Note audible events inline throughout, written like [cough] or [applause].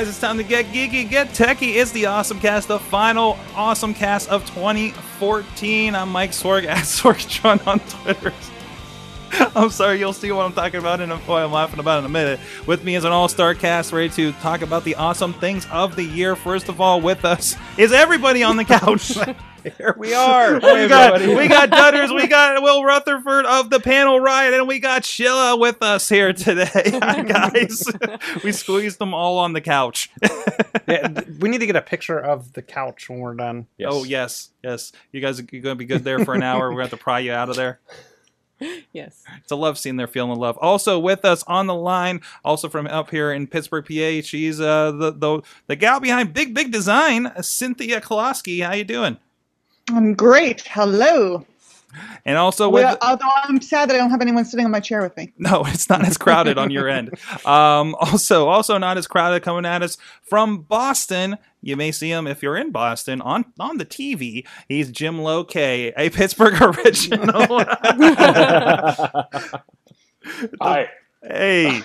Guys, it's time to get geeky, get techie. It's the Awesome Cast, the final Awesome Cast of 2014. I'm Mike Sorg [laughs] at Sorgatron on Twitter. I'm sorry, you'll see what I'm talking about in a what I'm laughing about in a minute. With me is an all-star cast ready to talk about the awesome things of the year. First of all, with us is everybody on the couch. [laughs] Here we are. [laughs] we got we got Dutters, we got Will Rutherford of the panel riot, and we got Sheila with us here today, [laughs] Hi, guys. [laughs] we squeezed them all on the couch. Yeah, we need to get a picture of the couch when we're done. Oh yes, yes. You guys are going to be good there for an hour. We're going to have to pry you out of there. Yes. It's a love scene. They're feeling love. Also with us on the line, also from up here in Pittsburgh, PA. She's uh, the the the gal behind Big Big Design, Cynthia Koloski. How you doing? I'm great. Hello. And also with Well, although I'm sad that I don't have anyone sitting on my chair with me. [laughs] No, it's not as crowded on your end. Um, also, also not as crowded coming at us from Boston. You may see him if you're in Boston on on the TV. He's Jim Loke, a Pittsburgh [laughs] original. [laughs] Hi. hey,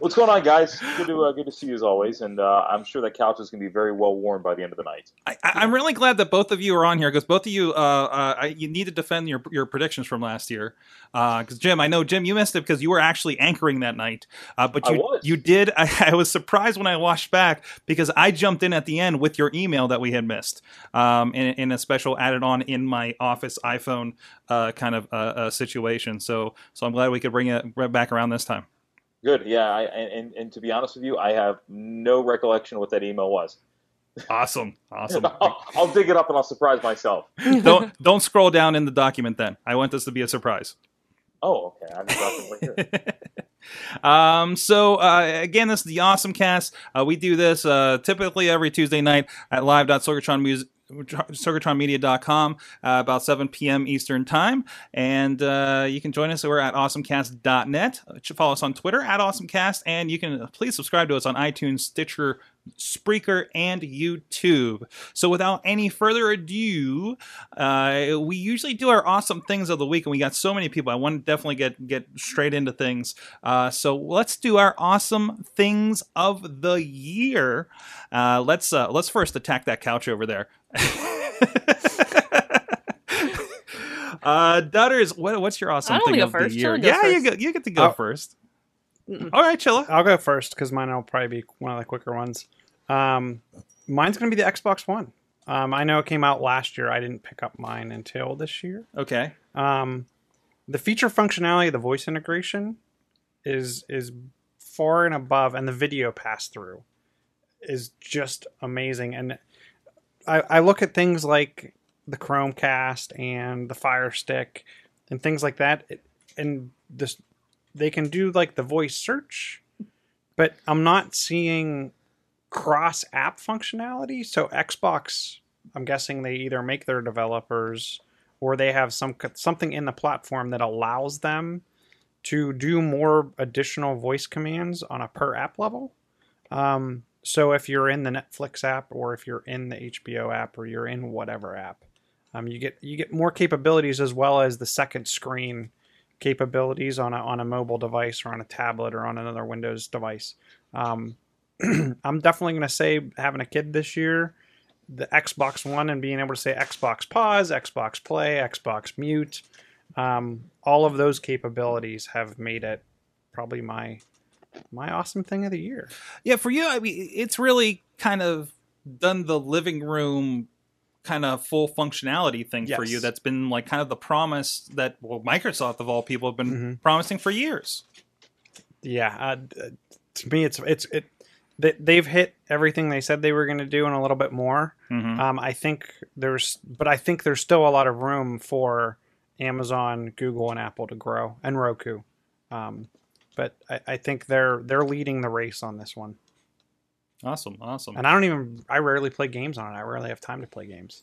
What's going on, guys? Good to uh, good to see you as always, and uh, I'm sure that couch is going to be very well worn by the end of the night. I, I'm really glad that both of you are on here because both of you, uh, uh, you need to defend your your predictions from last year. Because Jim, I know Jim, you missed it because you were actually anchoring that night. Uh, but I you was. you did. [laughs] I, I was surprised when I watched back because I jumped in at the end with your email that we had missed um, in, in a special added on in my office iPhone uh, kind of uh, uh, situation. So so I'm glad we could bring it right back around this time. Good, yeah. I, and, and and to be honest with you, I have no recollection of what that email was. Awesome, awesome. I'll, [laughs] I'll dig it up and I'll surprise myself. [laughs] don't don't scroll down in the document. Then I want this to be a surprise. Oh, okay. I'm definitely here. [laughs] um, so uh, again, this is the Awesome Cast. Uh, we do this uh, typically every Tuesday night at live.sorgatronmusic. SorgatronMedia.com uh, about 7 p.m. Eastern Time. And uh, you can join us. We're at awesomecast.net. Follow us on Twitter at awesomecast. And you can uh, please subscribe to us on iTunes, Stitcher, Spreaker, and YouTube. So without any further ado, uh, we usually do our awesome things of the week, and we got so many people. I want to definitely get get straight into things. Uh, so let's do our awesome things of the year. Uh, let's uh, let's first attack that couch over there. [laughs] uh, Dutters, what, what's your awesome I thing go of first. the year? Chilla goes yeah, you first. go, you get to go Oh. first. Mm-mm. All right, Chilla. I'll go first because mine will probably be one of the quicker ones. Um, mine's going to be the Xbox One. Um, I know it came out last year. I didn't pick up mine until this year. Okay. Um, the feature functionality, the voice integration, is is far and above, and the video pass through is just amazing. And I, I look at things like the Chromecast and the Fire Stick and things like that, it, and this they can do like the voice search, but I'm not seeing cross app functionality. So Xbox, I'm guessing they either make their developers or they have some something in the platform that allows them to do more additional voice commands on a per app level. Um, so if you're in the Netflix app or if you're in the HBO app or you're in whatever app, um, you get you get more capabilities as well as the second screen capabilities on a on a mobile device or on a tablet or on another Windows device. Um, [clears throat] I'm definitely going to say having a kid this year, the Xbox One and being able to say Xbox Pause, Xbox Play, Xbox Mute, um, all of those capabilities have made it probably my my awesome thing of the year. Yeah, for you, I mean, it's really kind of done the living room kind of full functionality thing for you. That's been like kind of the promise that well, Microsoft of all people have been Mhm. promising for years. Yeah, uh, to me, it's it's it. They, they've hit everything they said they were going to do and a little bit more. Mhm. Um, I think there's, but I think there's still a lot of room for Amazon, Google, and Apple to grow, and Roku. Um, but I, I think they're they're leading the race on this one. Awesome, awesome. And I don't even. I rarely play games on it. I rarely have time to play games.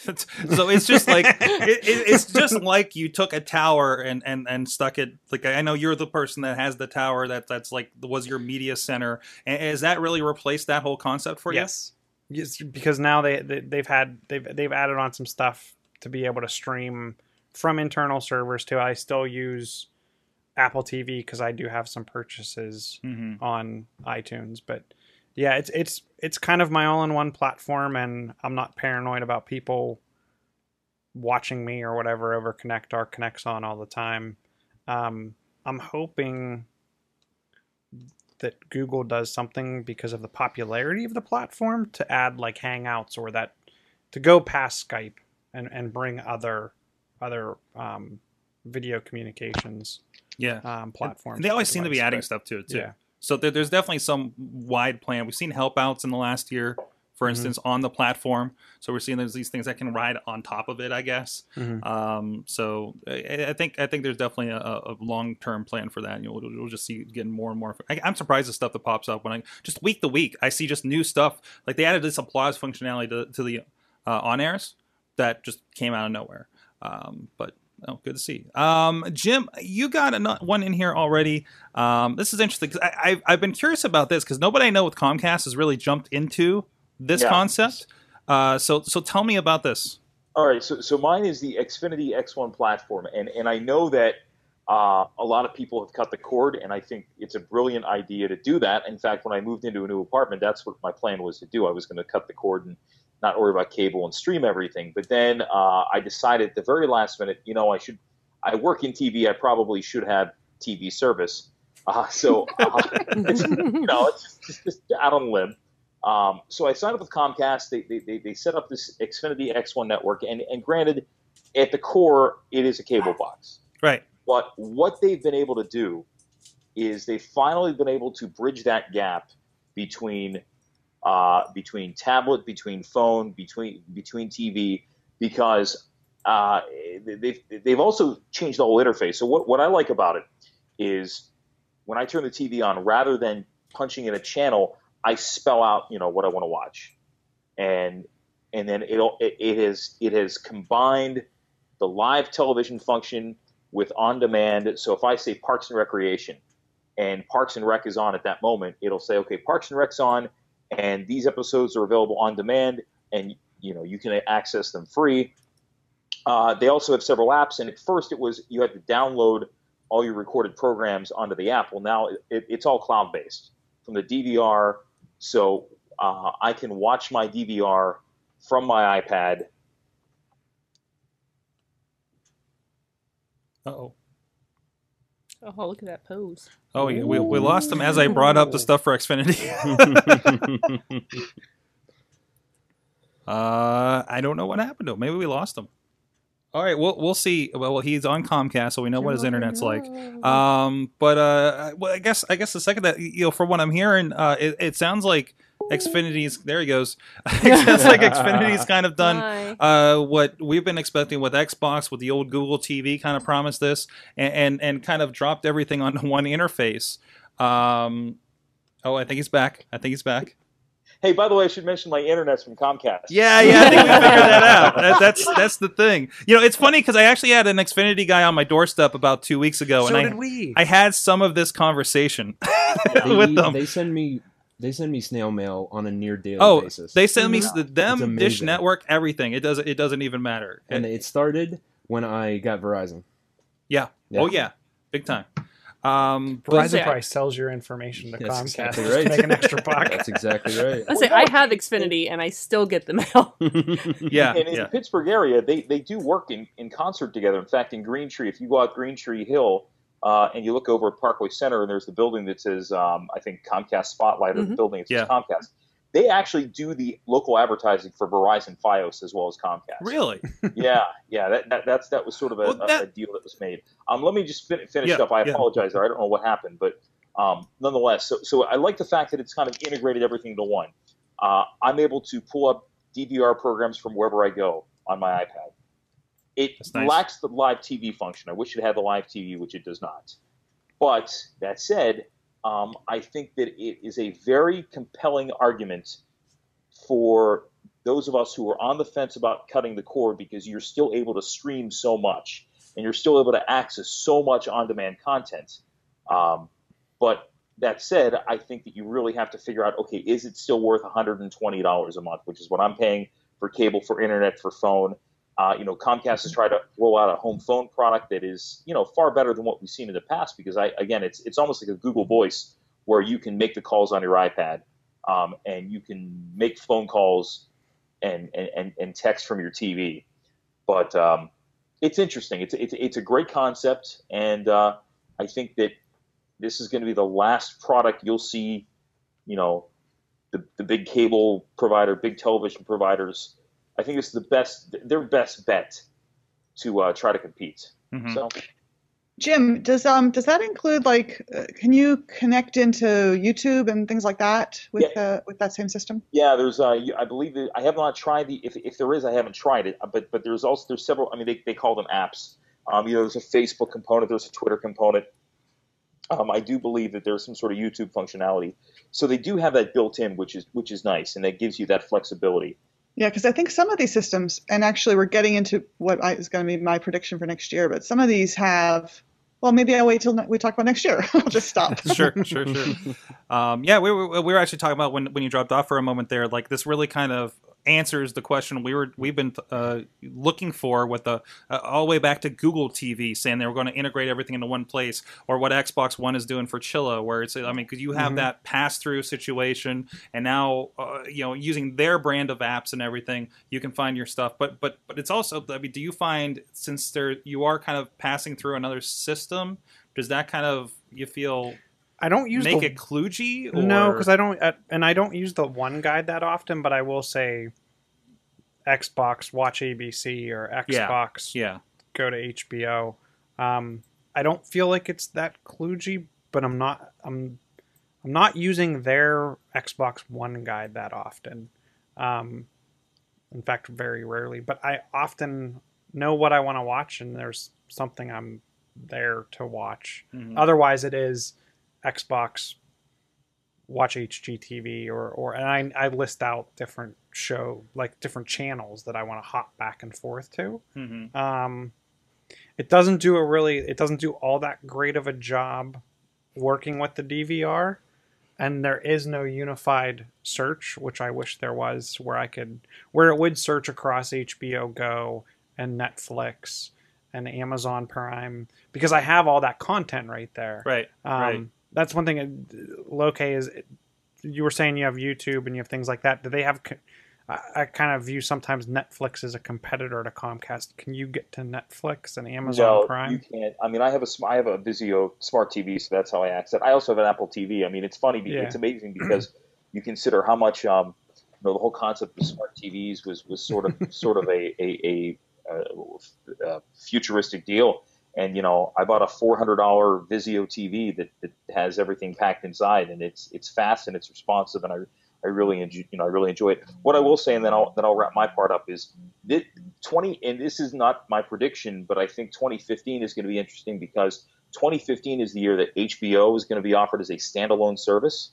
[laughs] so it's just like it, it, it's just [laughs] like you took a tower and and and stuck it like i know you're the person that has the tower that that's like was your media center and has that really replaced that whole concept for you Yes. Yes, because now they, they they've had they've they've added on some stuff to be able to stream from internal servers too. I still use Apple TV because I do have some purchases hmm on iTunes, but yeah, it's it's it's kind of my all-in-one platform, and I'm not paranoid about people watching me or whatever over Kinect or Kinect's on all the time. Um, I'm hoping that Google does something because of the popularity of the platform to add like Hangouts or that to go past Skype and and bring other other um, video communications yeah um, platforms. And they always seem to be adding stuff to it too Yeah. So there, there's definitely some wide plan we've seen Helpouts in the last year for Mhm. instance on the platform so we're seeing there's these things that can ride on top of it i guess Mhm. Um, so I, I think I think there's definitely a, a long term plan for that. And you'll, you'll just see getting more and more. I, I'm surprised the stuff that pops up when I just week to week I see just new stuff. Like they added this applause functionality to, to the uh, on airs that just came out of nowhere. Um, but oh, good to see. Um, Jim, you got one in here already. Um, this is interesting because I've I've been curious about this because nobody I know with Comcast has really jumped into this Yeah. concept. Uh, so so tell me about this. All right, so so mine is the Xfinity X1 platform, and and I know that uh, a lot of people have cut the cord, and I think it's a brilliant idea to do that. In fact, when I moved into a new apartment, that's what my plan was to do. I was going to cut the cord and not worry about cable and stream everything. But then uh, I decided at the very last minute, you know, I should. I work in TV. I probably should have TV service. Uh, so uh, it's, [laughs] you know, it's just, just out on a limb. Um, so I signed up with Comcast. They, they, they, they set up this Xfinity X1 network, and, and granted, at the core, it is a cable box. Right. But what they've been able to do is they've finally been able to bridge that gap between uh, between tablet, between phone, between between TV, because uh, they've they've also changed the whole interface. So what, what I like about it is when I turn the TV on, rather than punching in a channel, I spell out you know what I want to watch, and and then it'll it, it has it has combined the live television function with on demand. So if I say Parks and Recreation, and Parks and Rec is on at that moment, it'll say okay Parks and Rec's on, and these episodes are available on demand, and you know you can access them free. Uh, they also have several apps, and at first it was you had to download all your recorded programs onto the app. Well, now it, it's all cloud based from the DVR, so uh, I can watch my DVR from my iPad. Uh-oh. Oh, look at that pose. Oh, yeah, we, we lost him as I brought up the stuff for Xfinity. [laughs] uh, I don't know what happened to him. Maybe we lost him. All right, we'll we'll see. Well, he's on Comcast, so we know what his internet's like. Um, but uh, well, I guess I guess the second that you know, from what I'm hearing, uh, it, it sounds like Xfinity's. There he goes. [laughs] [laughs] it sounds like Xfinity's kind of done uh, what we've been expecting with Xbox, with the old Google TV, kind of promised this, and and, and kind of dropped everything onto [laughs] one interface. Um, oh, I think he's back. I think he's back. Hey, by the way, I should mention my internet's from Comcast. Yeah, yeah, I think we figured that out. That, that's that's the thing. You know, it's funny because I actually had an Xfinity guy on my doorstep about two weeks ago, so and did I we. I had some of this conversation they, with them. They send me they send me snail mail on a near daily oh, basis. they send me It's the them. Dish Network everything. It doesn't it doesn't even matter. and it started when I got Verizon. yeah. Yeah. Oh yeah, big time. Um, Verizon say- probably sells your information to That's Comcast exactly just to make an extra buck. [laughs] That's exactly right. I say I have Xfinity and I still get the mail. [laughs] yeah, And in yeah. the Pittsburgh area, they, they do work in, in concert together. In fact, in Green Tree, if you go out Green Tree Hill uh, and you look over at Parkway Center, and there's the building that says, um, I think, Comcast Spotlight, or the Mhm. building that says Yeah. Comcast. They actually do the local advertising for Verizon Fios as well as Comcast. Really? [laughs] yeah, yeah. That, that that's that was sort of a, Well, a- that- a deal that was made. Um, let me just fin- finish Yeah, up. I yeah. apologize there. I don't know what happened, but um, nonetheless, so so I like the fact that it's kind of integrated everything into one. Uh, I'm able to pull up DVR programs from wherever I go on my iPad. It nice. lacks the live TV function. I wish it had the live TV, which it does not. But that said, um, I think that it is a very compelling argument for those of us who are on the fence about cutting the cord because you're still able to stream so much and you're still able to access so much on-demand content. Um, but that said, I think that you really have to figure out, okay, is it still worth $120 a month, which is what I'm paying for cable, for internet, for phone. Uh, you know, Comcast has tried to roll out a home phone product that is, you know, far better than what we've seen in the past because I, again, it's it's almost like a Google Voice where you can make the calls on your iPad um, and you can make phone calls and, and, and text from your TV. But um, it's interesting. It's, it's, it's a great concept. And uh, I think that this is going to be the last product you'll see, you know, the, the big cable provider, big television providers. I think it's the best, their best bet to uh, try to compete. Mhm. So Jim, does um does that include like uh, can you connect into YouTube and things like that with uh, with that same system? Yeah, there's uh, I believe that I have not tried the if, if there is I haven't tried it, uh, but but there's also there's several. I mean, they, they call them apps. Um, you know, there's a Facebook component, there's a Twitter component. Um, I do believe that there's some sort of YouTube functionality, so they do have that built in, which is which is nice, and that gives you that flexibility. Yeah, because I think some of these systems, and actually we're getting into what I, is going to be my prediction for next year, but some of these have. Well, maybe I'll wait till we talk about next year. [laughs] I'll just stop. [laughs] sure, sure, sure. [laughs] Um, yeah, we were we were actually talking about when when you dropped off for a moment there. Like this really kind of answers the question we were we've been uh, looking for with the uh, all the way back to Google TV saying they were going to integrate everything into one place, or what Xbox One is doing for Chilla, where it's I mean because you have Mhm. that pass through situation, and now uh, you know using their brand of apps and everything, you can find your stuff. But but but it's also I mean, do you find since there you are kind of passing through another system, does that kind of you feel I don't use make the it kludgy? Or? No, because I don't, uh, and I don't use the one guide that often. But I will say, Xbox watch ABC or Xbox yeah, go to HBO. Um, I don't feel like it's that kludgy, but I'm not. I'm I'm not using their Xbox One guide that often. Um, in fact, very rarely. But I often know what I want to watch, and there's something I'm there to watch. Mhm. Otherwise, it is Xbox watch HGTV or or and I, I list out different show like different channels that I want to hop back and forth to. Mhm. Um, it doesn't do a really it doesn't do all that great of a job working with the DVR, and there is no unified search, which I wish there was, where I could where it would search across HBO Go and Netflix and Amazon Prime because I have all that content right there. right, Um, right. That's one thing. Loke is. You were saying you have YouTube and you have things like that. Do they have? I, I kind of view sometimes Netflix as a competitor to Comcast. Can you get to Netflix and Amazon no, Prime? you can't. I mean, I have a sm- have a Vizio smart TV, so that's how I access. it. I also have an Apple TV. I mean, it's funny. Yeah. It's amazing because [clears throat] you consider how much um, you know, the whole concept of smart TVs was was sort of [laughs] sort of a a, a, uh uh futuristic deal. And you know, I bought a four hundred dollar Vizio TV that, that has everything packed inside, and it's it's fast and it's responsive, and I I really enjoy you know I really enjoy it. What I will say, and then I'll then I'll wrap my part up is that twenty and this is not my prediction, but I think 2015 is going to be interesting because 2015 is the year that HBO is going to be offered as a standalone service.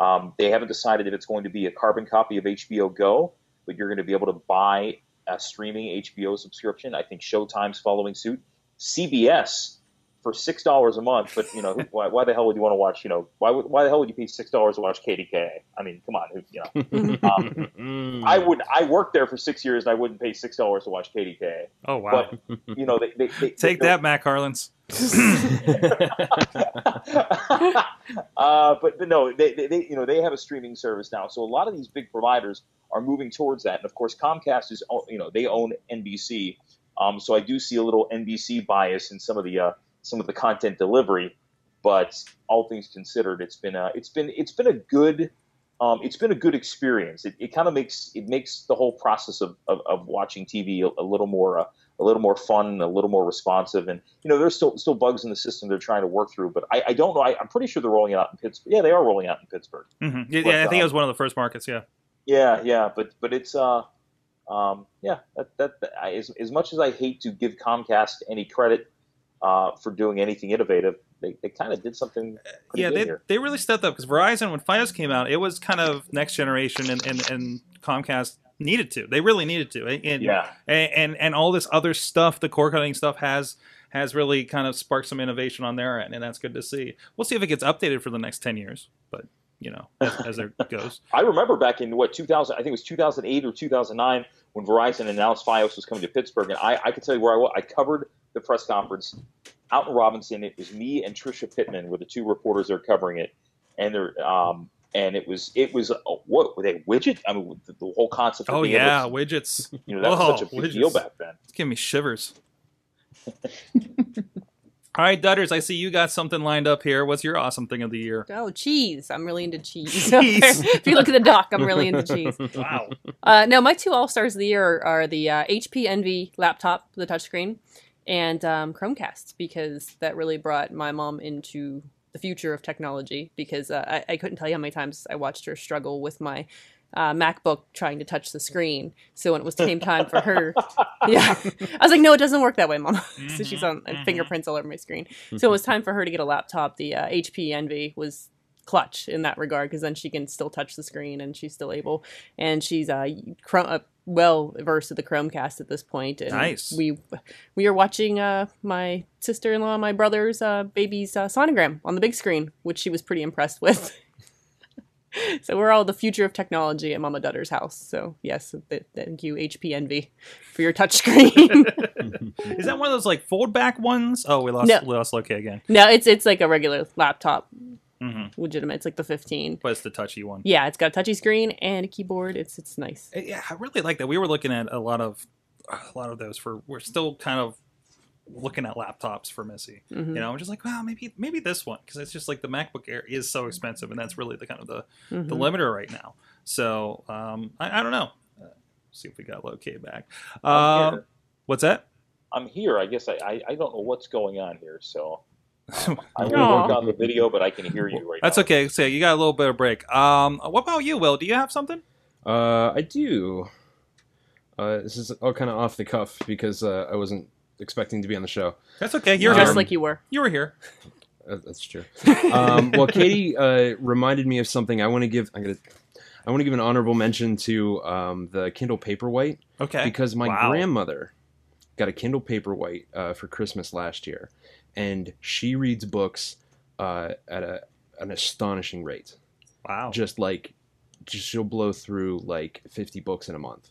Um, they haven't decided if it's going to be a carbon copy of HBO Go, but you're going to be able to buy a streaming HBO subscription. I think Showtime's following suit. CBS for six dollars a month, but you know [laughs] why, why the hell would you want to watch? You know why why the hell would you pay six dollars to watch KDKA? I mean, come on, who- you know. [laughs] Um, Mm. I would. I worked there for six years, and I wouldn't pay six dollars to watch KDKA. Oh wow! But you know, they, they, they Take they're- that, Matt Carlins. [laughs] uh, but, but no, they, they, they you know they have a streaming service now, so a lot of these big providers are moving towards that. And of course, Comcast is o- you know they own NBC, um, so I do see a little NBC bias in some of the uh, some of the content delivery. But all things considered, it's been a it's been it's been a good um, it's been a good experience. It, it kind of makes it makes the whole process of, of, of watching TV a, a little more uh, a little more fun, a little more responsive. And you know, there's still still bugs in the system they're trying to work through. But I, I don't know. I, I'm pretty sure they're rolling out in Pittsburgh. Yeah, they are rolling out in Pittsburgh. hmm Yeah, But, yeah, I think uh, it was one of the first markets. Yeah. Yeah, yeah. But but it's uh um yeah that that, that I, as as much as I hate to give Comcast any credit uh, for doing anything innovative, they, they kind of did something. Pretty yeah, they, here. they really stepped up because Verizon when FiOS came out, it was kind of next generation, and, and, and Comcast needed to. They really needed to. And, Yeah. and, and and all this other stuff, the cord cutting stuff has has really kind of sparked some innovation on their end, and that's good to see. We'll see if it gets updated for the next ten years, but you know, as, as it [laughs] goes. I remember back in what 2000, I think it was 2008 or 2009 when Verizon announced FiOS was coming to Pittsburgh, and I, I can tell you where I was. I covered the press conference out in Robinson. It was me and Trisha Pittman were the two reporters that are covering it, and they're um, and it was it was uh, what were they widget? I mean, the, the whole concept. Of Oh yeah, to- widgets. you know that was Oh, such a big deal back then. It's giving me shivers. [laughs] All right, Dutters, I see you got something lined up here. What's your awesome thing of the year? Oh, cheese. I'm really into cheese. [laughs] [laughs] Cheese. if you look at the dock, I'm really into cheese. Wow. Uh, no, my two all stars of the year are, are the uh, HP Envy laptop, the touchscreen, and um, Chromecast, because that really brought my mom into the future of technology. Because uh, I, I couldn't tell you how many times I watched her struggle with my uh, MacBook trying to touch the screen. So when it was came time for her, yeah, I was like, no, it doesn't work that way, mom. [laughs] so she's on mhm. fingerprints all over my screen. So it was time for her to get a laptop. The uh, HP Envy was clutch in that regard because then she can still touch the screen and she's still able and she's uh, Chrome, uh well versed at the Chromecast at this point. And Nice. We we are watching uh, my sister in law, my brother's uh, baby's uh, sonogram on the big screen, which she was pretty impressed with. [laughs] [laughs] so we're all the future of technology at Mama Dutter's house. So yes, thank you HP Envy for your touchscreen. [laughs] [laughs] Is that one of those like fold back ones? Oh, we lost No. we lost Loki again. no, it's it's like a regular laptop, hmm legitimate. It's like the 15. But it's the touchy one. Yeah, it's got a touchy screen and a keyboard. It's it's nice. Uh, Yeah, I really like that. We were looking at a lot of a lot of those for. We're still kind of looking at laptops for Missy. Mhm. You know, I'm just like, well, maybe maybe this one because it's just like the MacBook Air is so expensive, and that's really the kind of the the Mhm. limiter right now. So um, I, I don't know. Uh, see if we got Loki back. Uh, what's that? I'm here. I guess I, I, I don't know what's going on here, so um, I [laughs] will Aw. work on the video, but I can hear you right now. That's now. okay. So you got a little bit of break. Um, what about you, Will? Do you have something? Uh, I do. Uh, this is all kind of off the cuff because uh, I wasn't expecting to be on the show. That's okay. You're Just. Um, like you were. You were here. Uh, that's true. um, well, Katie uh, reminded me of something. I want to give. I'm gonna. I want to give an honorable mention to um, the Kindle Paperwhite Okay. because my Wow. grandmother got a Kindle Paperwhite uh, for Christmas last year, and she reads books uh, at a an astonishing rate. Wow. Just like, just she'll blow through like 50 books in a month.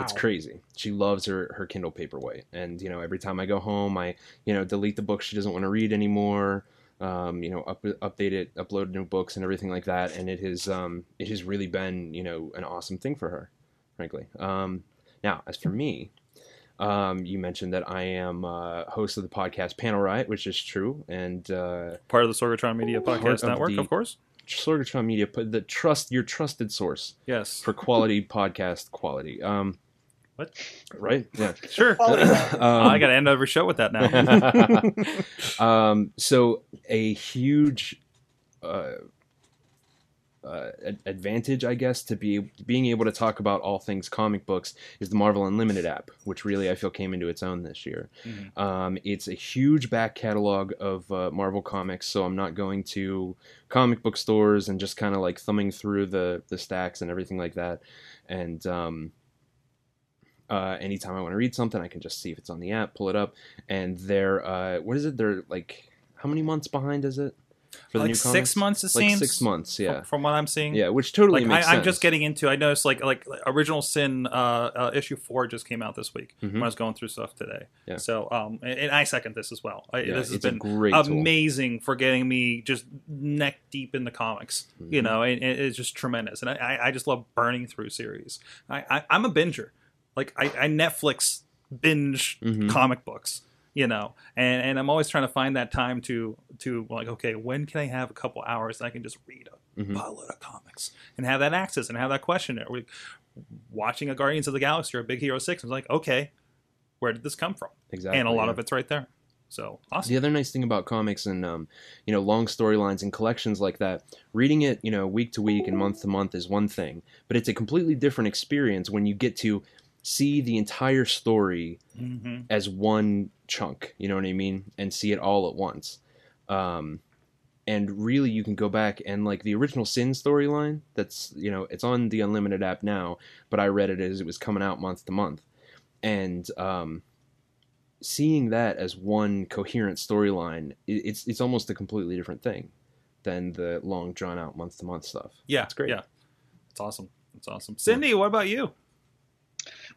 It's crazy. She loves her her Kindle Paperwhite, and you know every time I go home, I you know delete the books she doesn't want to read anymore. Um, you know, up, update it, upload new books, and everything like that. And it has um, it has really been you know an awesome thing for her, frankly. Um, now, as for me, um, you mentioned that I am uh, host of the podcast Panel Riot, which is true, and uh, Part of the Sorgatron Media Podcast Network, the- of course. Sorgatron Media, put the trust your trusted source Yes. for quality [laughs] podcast quality. Um, What? Right? Yeah. Sure. [laughs] Um, I got to end every show with that now. [laughs] um, so a huge uh, uh, advantage, I guess, to be being able to talk about all things comic books is the Marvel Unlimited app, which really I feel came into its own this year. Mhm. Um, it's a huge back catalog of uh, Marvel comics, so I'm not going to comic book stores and just kind of like thumbing through the the stacks and everything like that. And um, uh, anytime I want to read something, I can just see if it's on the app, pull it up, and they're uh, what is it? They're like how many months behind is it for the like new six comics? months, it Like seems. six months, yeah, From, from what I'm seeing. yeah, which totally Like makes I, sense. I'm just getting into. I noticed like like Original Sin uh, uh, issue four just came out this week Mhm. when I was going through stuff today. Yeah. So um, and, and I second this as well. I, Yeah, this has been great tool. amazing for getting me just neck deep in the comics. You Mhm. know, and, and it's just tremendous, and I, I- I just love burning through series. I, I I'm a binger. Like I, I Netflix binge Mhm. comic books. You know, and, and I'm always trying to find that time to to like, okay, when can I have a couple hours that I can just read a Mhm. buttload of comics and have that access and have that question there. We watching a Guardians of the Galaxy or a Big Hero Six. I was like, okay, where did this come from? exactly, and a lot yeah. of it's right there. So awesome. The other nice thing about comics and um, you know long storylines and collections like that, reading it you know week to week and month to month is one thing, but it's a completely different experience when you get to see the entire story hmm as one chunk. You know what I mean, and see it all at once. Um, and really, you can go back and like the original Sin storyline. That's you know it's on the Unlimited app now, but I read it as it was coming out month to month, and um, seeing that as one coherent storyline, it's it's almost a completely different thing than the long drawn out month to month stuff. Yeah, It's great. Yeah, it's awesome. It's awesome. Cindy, what about you?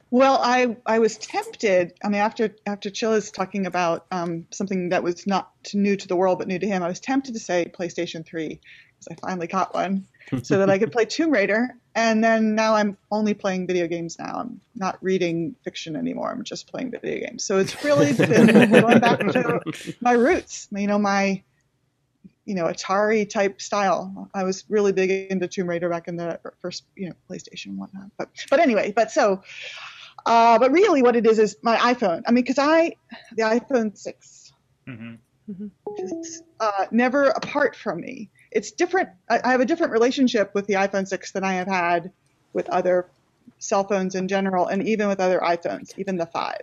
Well, I I was tempted. I mean, after after Chilla's talking about um, something that was not new to the world but new to him, I was tempted to say PlayStation 3 because I finally got one, so that I could play Tomb Raider. And then now I'm only playing video games. Now I'm not reading fiction anymore. I'm just playing video games. So it's really [laughs] been going back to my roots. You know, my you know Atari type style. I was really big into Tomb Raider back in the first you know PlayStation and whatnot. But but anyway, but so. Uh, but really, what it is is my iPhone. I mean, because I, the iPhone 6 Mm-hmm. is uh, never apart from me. It's different. I, I have a different relationship with the iPhone 6 than I have had with other cell phones in general, and even with other iPhones, even the 5.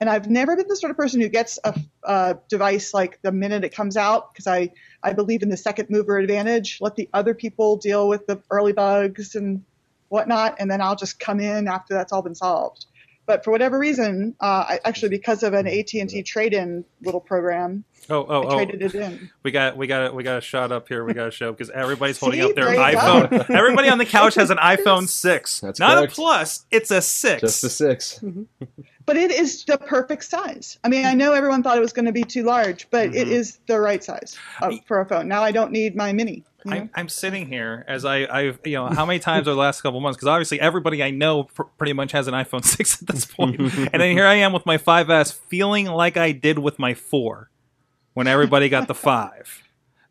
And I've never been the sort of person who gets a, a device like the minute it comes out because I, I believe in the second mover advantage. Let the other people deal with the early bugs and whatnot, and then I'll just come in after that's all been solved. But for whatever reason, uh, I, actually because of an AT&T trade-in little program, Oh, oh, I oh! traded it in. [laughs] We got, we got, we got a shot up here. We got a show because everybody's [laughs] holding See? up their iPhone. [laughs] Everybody on the couch has an iPhone six. That's not correct. a plus. It's a six. Just a six. But it is the perfect size. I mean, I know everyone thought it was going to be too large, but it Mhm. is the right size uh, for a phone. Now I don't need my mini. you know? I'm, I'm sitting here as I, I've, you know, how many times over the last couple months? Because obviously everybody I know pr- pretty much has an iPhone [laughs] 6 at this point. [laughs] and then here I am with my 5S feeling like I did with my 4 when everybody got the 5.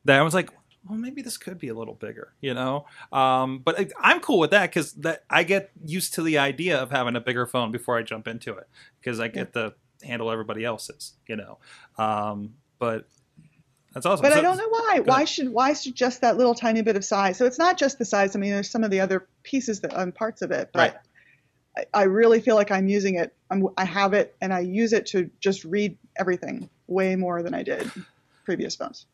That I was like, well, maybe this could be a little bigger, you know? Um, but I, I'm cool with that because that I get used to the idea of having a bigger phone before I jump into it because I get to handle everybody else's, you know? Um, but that's awesome. But So- I don't know why. Why should why should just that little tiny bit of size? So it's not just the size. I mean, there's some of the other pieces that and parts of it, Right. but I, I really feel like I'm using it. I'm, I have it, and I use it to just read everything way more than I did previous phones.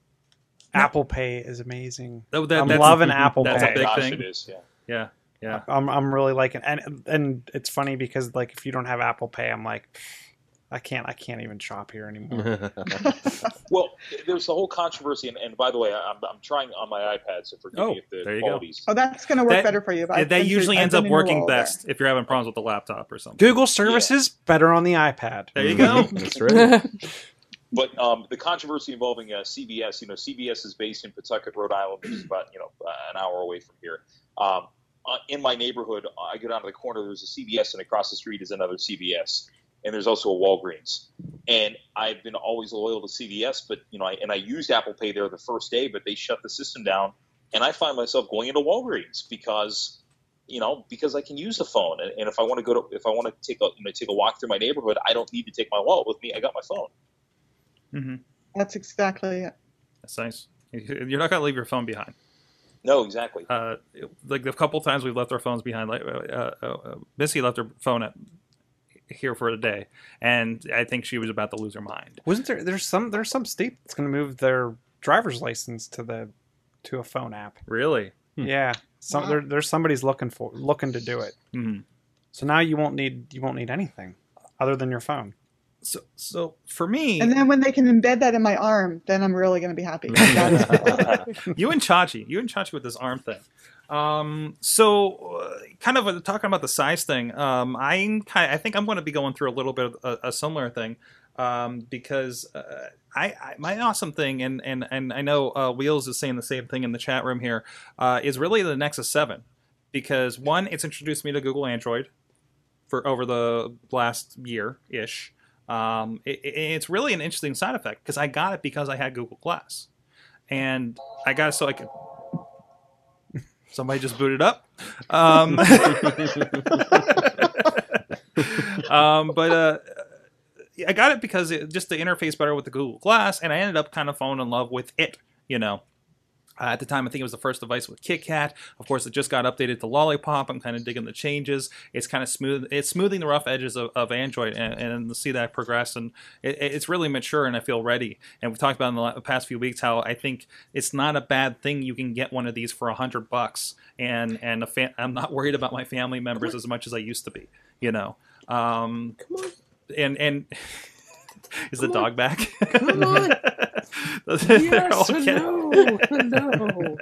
Apple Pay is amazing. Oh, that- I'm that's- loving Apple that's Pay. a big Gosh, thing. it is. Yeah. Yeah, yeah. I'm I'm really liking and and it's funny because like if you don't have Apple Pay, I'm like I can't I can't even shop here anymore. [laughs] [laughs] Well, there's the whole controversy, and, and by the way, I'm, I'm trying on my iPad, so forgive Oh, me if the there you go. Oh, that's going to work That- better for you. But Yeah, I've that usually ends up working role there. best if you're having problems with the laptop or something. Google services better on the iPad. There you go. [laughs] That's right. But um, the controversy involving uh, CVS, you know, CVS is based in Pawtucket, Rhode Island, which is about you know uh, an hour away from here. Um, uh, in my neighborhood, I go down to the corner. There's a CVS, and across the street is another CVS, and there's also a Walgreens. And I've been always loyal to CVS, but you know, I, and I used Apple Pay there the first day, but they shut the system down, and I find myself going into Walgreens because, you know, because I can use the phone, and, and if I want to go to, if I want to take a, you know, take a walk through my neighborhood, I don't need to take my wallet with me. I got my phone. Hmm That's exactly it. That's nice. [laughs] You're not gonna leave your phone behind. No, exactly. Uh, like the couple times we've left our phones behind. Like uh, uh, uh, Missy left her phone at here for a day, and I think she was about to lose her mind. Wasn't there? There's some. There's some state that's going to move their driver's license to the to a phone app. Really? Hmm. Yeah. Some Wow. there, there's somebody's looking for looking to do it. hmm So now you won't need you won't need anything other than your phone. So, so for me, And then when they can embed that in my arm, then I'm really going to be happy. That is cool. you and Chachi, you and Chachi with this arm thing. Um, so uh, kind of uh, talking about the size thing. Um, I'm kind. I think I'm going to be going through a little bit of a, a similar thing. Um, because uh, I, I my awesome thing, and and and I know uh, Wheels is saying the same thing in the chat room here, uh, is really the Nexus Seven, because one, it's introduced me to Google Android for over the last year ish. Um, it, it- it's really an interesting side effect because I got it because I had Google Glass, and I got it so I could. [laughs] Somebody just booted up. Um, [laughs] um, but uh, I got it because it, just the interface better with the Google Glass, and I ended up kind of falling in love with it. You know, Uh, at the time, I think it was the first device with KitKat. Of course, it just got updated to Lollipop. I'm kind of digging the changes. It's kind of smooth. It's smoothing the rough edges of, of Android, and, and to see that progress, and it, it's really mature, and I feel ready. And we've talked about in the past few weeks how I think it's not a bad thing. You can get one of these for a hundred bucks, and and a fa- I'm not worried about my family members as much as I used to be. You know, um, Come on. and and [laughs] is the Come on. dog back? Come on. [laughs] [laughs] They're Yes all or no?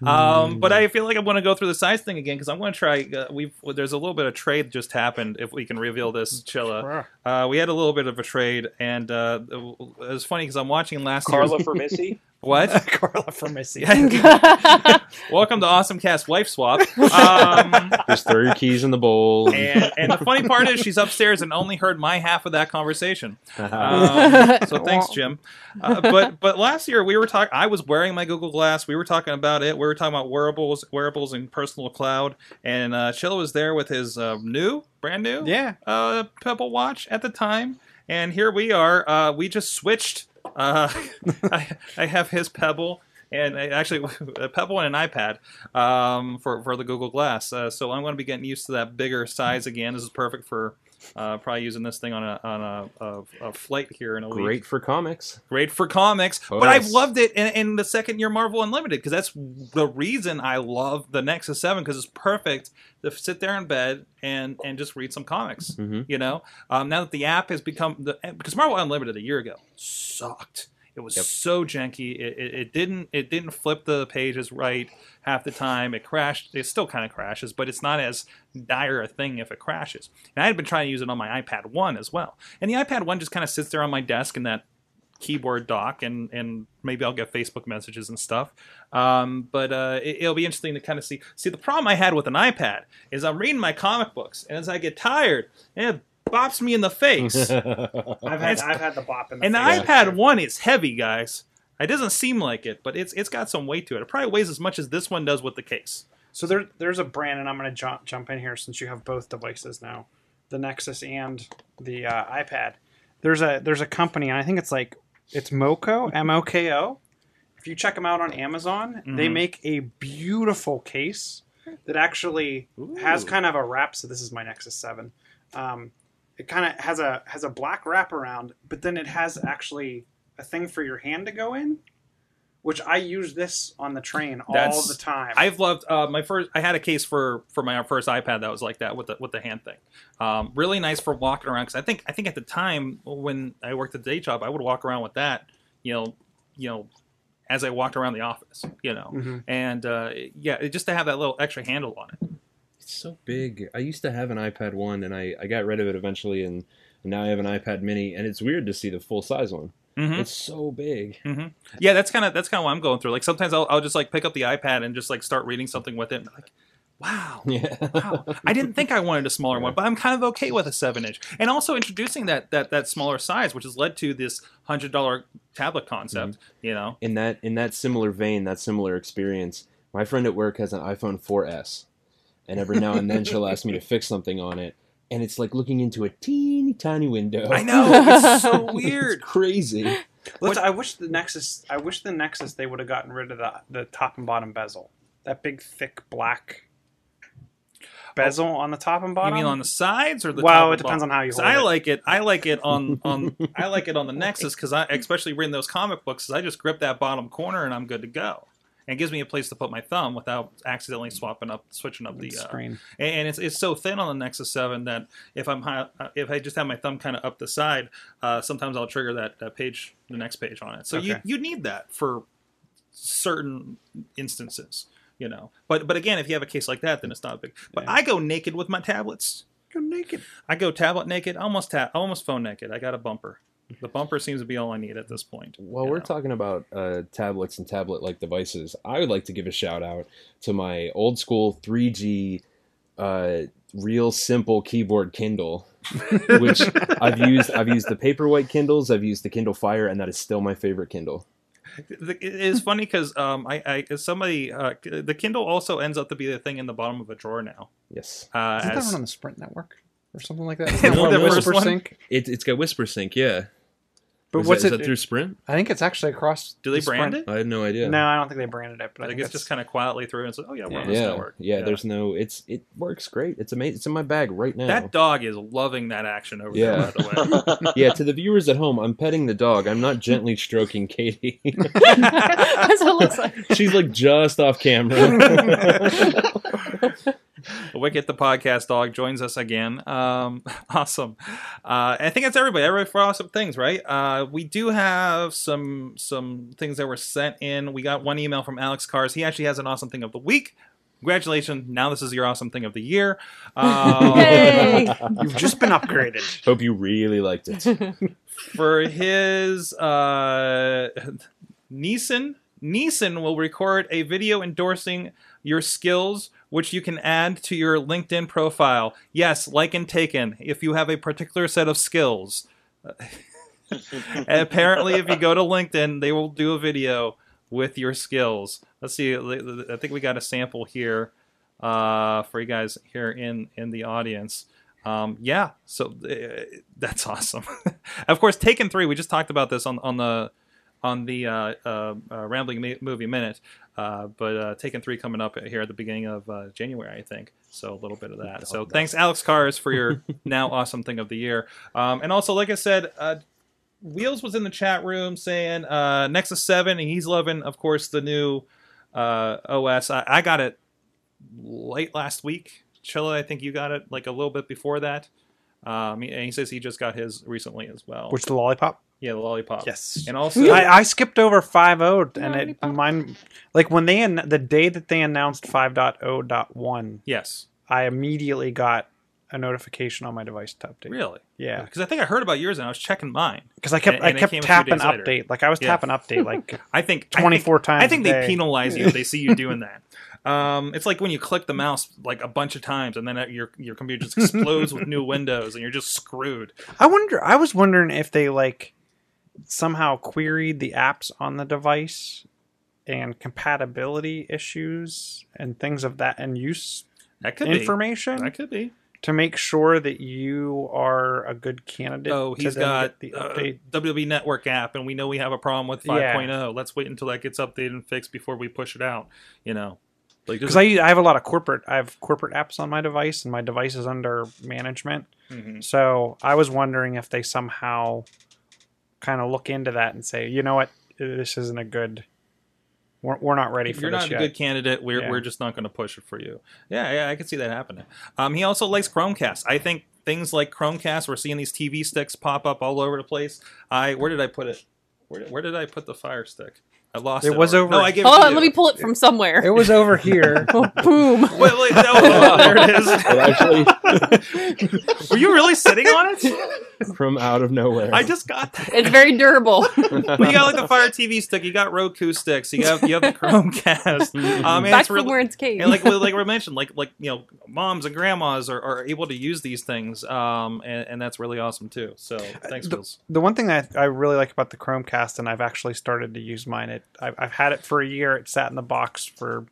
No. um, but I feel like I want to go through the size thing again because I'm going to try. Uh, we've there's a little bit of trade just happened. If we can reveal this, Chilla, uh, we had a little bit of a trade, and uh, it was funny because I'm watching last year's Carla for Missy. [laughs] what? [laughs] Carla Missy. [laughs] [laughs] Welcome to Awesome Cast Wife Swap. Um, Just throw your keys in the bowl. and, and the funny part is she's upstairs and only heard my half of that conversation. Uh, Um, so thanks, Jim. Uh, but but last year we were talking. I was wearing my Google Glass. We were talking about it. We were talking about wearables, wearables and personal cloud. And uh, Chilla was there with his uh, new, brand new, Yeah. uh, Pebble Watch at the time. And here we are. Uh, we just switched. Uh, [laughs] I, I have his Pebble. And actually, [laughs] a Pebble and an iPad um, for for the Google Glass. Uh, so I'm going to be getting used to that bigger size again. This is perfect for uh, probably using this thing on a on a, a, a flight here in a week Great for comics. great for comics. Oh, but I've loved it in, in the second year Marvel Unlimited because that's the reason I love the Nexus Seven because it's perfect to sit there in bed and and just read some comics. Mhm. You know, um, now that the app has become the because Marvel Unlimited a year ago sucked. It was Yep. so janky. It, it, it didn't it didn't flip the pages right half the time. It crashed. It still kind of crashes, but it's not as dire a thing if it crashes. And I had been trying to use it on my iPad One as well. And the iPad One just kind of sits there on my desk in that keyboard dock and and maybe I'll get Facebook messages and stuff. Um, but uh, it, it'll be interesting to kind of see. See, the problem I had with an iPad is I'm reading my comic books, and as I get tired, it bops me in the face. [laughs] I've had I've had the bop in the face. and the face. iPad One is heavy, guys. It doesn't seem like it, but it's it's got some weight to it. It probably weighs as much as this one does with the case. So there, there's a brand, and I'm going to jump jump in here since you have both devices now, the Nexus and the uh, iPad. There's a there's a company, and I think it's like it's Moko M O K O. If you check them out on Amazon, they Mhm. make a beautiful case that actually has kind of a wrap. So this is my Nexus Seven. Um, it kind of has a has a black wrap around, but then it has actually a thing for your hand to go in. Which I use this on the train all That's- the time. I've loved uh, my first. I had a case for for my first iPad that was like that with the with the hand thing. Um, really nice for walking around because I think I think at the time when I worked at the day job, I would walk around with that. You know, you know, as I walked around the office. You know, Mhm. and uh, yeah, just to have that little extra handle on it. It's so big. I used to have an iPad one, and I, I got rid of it eventually, and, now I have an iPad Mini, and it's weird to see the full size one. Mhm. It's so big. hmm Yeah, that's kind of that's kind of what I'm going through. Like sometimes I'll, I'll just like pick up the iPad and just like start reading something with it. And like, wow, [laughs] Yeah. wow. I didn't think I wanted a smaller one, but I'm kind of okay with a seven inch. And also introducing that that that smaller size, which has led to this hundred dollar tablet concept. You know, in that in that similar vein, that similar experience, my friend at work has an iPhone 4S, and every now and then she'll ask me to fix something on it, and it's like looking into a teeny tiny window. I know it's [laughs] so weird. It's crazy. Let's, I wish the Nexus. I wish the Nexus they would have gotten rid of the the top and bottom bezel. That big thick black bezel on the top and bottom. You mean on the sides or the? Well, top it and depends bottom? on how you. hold I it. like it. I like it on on. [laughs] I like it on the Nexus because I, especially reading those comic books, 'cause I just grip that bottom corner and I'm good to go. And it gives me a place to put my thumb without accidentally swapping up, switching up the uh, screen. and it's, it's so thin on the Nexus Seven that if I'm high, uh, if I just have my thumb kind of up the side, uh, sometimes I'll trigger that, that page, the next page on it. So you Okay. you need that for certain instances, you know. But but again, if you have a case like that, then it's not big. But Yeah. I go naked with my tablets. Go naked. I go tablet naked, almost ta- almost phone naked. I got a bumper. The bumper seems to be all I need at this point. While you we're know. talking about uh, tablets and tablet like devices, I would like to give a shout out to my old school 3G uh, real simple keyboard Kindle, [laughs] which I've used. I've used the paperwhite Kindles, I've used the Kindle Fire, and that is still my favorite Kindle. It is funny because um, I, I somebody uh, the Kindle also ends up to be the thing in the bottom of a drawer now. Yes, Uh, Isn't that as- one on the Sprint network or something like that? Isn't [laughs] Isn't that that one the on Whisper? Sync? it, it's got Whisper Sync. Yeah, But Is what's that, is it? that through Sprint? I think it's actually across. Do they the brand Sprint. it? I had no idea. No, I don't think they branded it. But I, I think think it's just kind of quietly through and say, "Oh yeah, we're on this yeah, network." yeah. There's no. It's it works great. It's amazing. It's in my bag right now. that dog is loving that action over Yeah. there. By the way, [laughs] [laughs] yeah, to the viewers at home, I'm petting the dog. I'm not gently stroking Katie. [laughs] That's what it looks like. She's like just off camera. Wicket the podcast dog joins us again. Um, [laughs] awesome. Uh, I think that's everybody. Everybody for awesome things, right? Uh, we do have some some things that were sent in. We got one email from Alex Cars. He actually has an awesome thing of the week. Congratulations! Now this is your awesome thing of the year. [laughs] Um, Yay! You've just been upgraded. Hope you really liked it. [laughs] for his uh, Neeson. Neeson will record a video endorsing your skills, which you can add to your LinkedIn profile. Yes, like and taken. If you have a particular set of skills, And [laughs] apparently, if you go to LinkedIn, they will do a video with your skills. Let's see. I think we got a sample here uh, for you guys here in in the audience. Um, yeah, so uh, that's awesome. [laughs] of course, Taken Three. We just talked about this on on the on the uh, uh, uh, Rambling Movie Minute, uh, but uh, Taken Three coming up here at the beginning of uh, January, I think. So a little bit of that. So thanks, Alex Cars, for your [laughs] now awesome thing of the year. Um, and also, like I said, uh, Wheels was in the chat room saying uh, Nexus Seven, and he's loving, of course, the new uh, OS. I, I got it late last week. Chilla, I think you got it like a little bit before that. Um, and he says he just got his recently as well. Which the lollipop? Yeah, the lollipop. Yes. And also, I, I skipped over 5.0 and it mine like when they an- the day that they announced 5.0.1 yes, I immediately got a notification on my device to update. really, Yeah, because I think I heard about yours and I was checking mine. because I kept And- I and it kept came a few tapping days later. update. Like I was Yeah. tapping update like [laughs] I think I 24 think- times I think a they day. penalize you if they see you [laughs] doing that. Um, it's like when you click the mouse like a bunch of times and then uh, your your computer just explodes with new [laughs] windows and you're just screwed. I wonder. I was wondering if they like somehow queried the apps on the device and compatibility issues and things of that and use That could information be. That could be. to make sure that you are a good candidate. Oh, he's got the uh. WB Network app, and we know we have a problem with 5.0. Yeah. 5.0. Let's wait until that gets updated and fixed before we push it out. You know, like Because I, I have a lot of corporate, I have corporate apps on my device, and my device is under management. Mhm. So I was wondering if they somehow kind of look into that and say, you know what, this isn't a good. We're, we're not ready if for you're not a yet. good candidate, we're, Yeah. we're just not going to push it for you. Yeah, yeah, I can see that happening. Um, he also likes Chromecast. I think things like Chromecast, we're seeing these TV sticks pop up all over the place. I where did I put it? Where, where did I put the Fire Stick? I lost it. It was over- No, I gave it Hold to on, you. let me pull it from somewhere. It was over here. [laughs] Oh, boom. [laughs] Wait, wait, no, oh, there it is. It actually [laughs] Were you really sitting on it? from out of nowhere. I just got that. It's very durable. But you got like the Fire TV stick, you got Roku sticks, you have you have the Chromecast. Um, and Back it's from really, where it's came. and like we- like we mentioned, like like you know, moms and grandmas are, are able to use these things, um, and, and that's really awesome too. So thanks, the, Wills. the one thing that I really like about the Chromecast, and I've actually started to use mine. It I've, I've had it for a year. It sat in the box for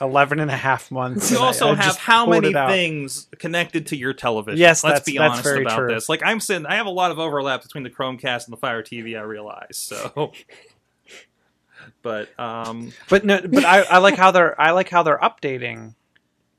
11 and a half months. You and I- also I have how many things connected to your television? Yes, let's be honest about true. this. Like I'm sitting, I have a lot of overlap between the Chromecast and the Fire TV. I realize so. But um, But no, but I, I like how they're I like how they're updating.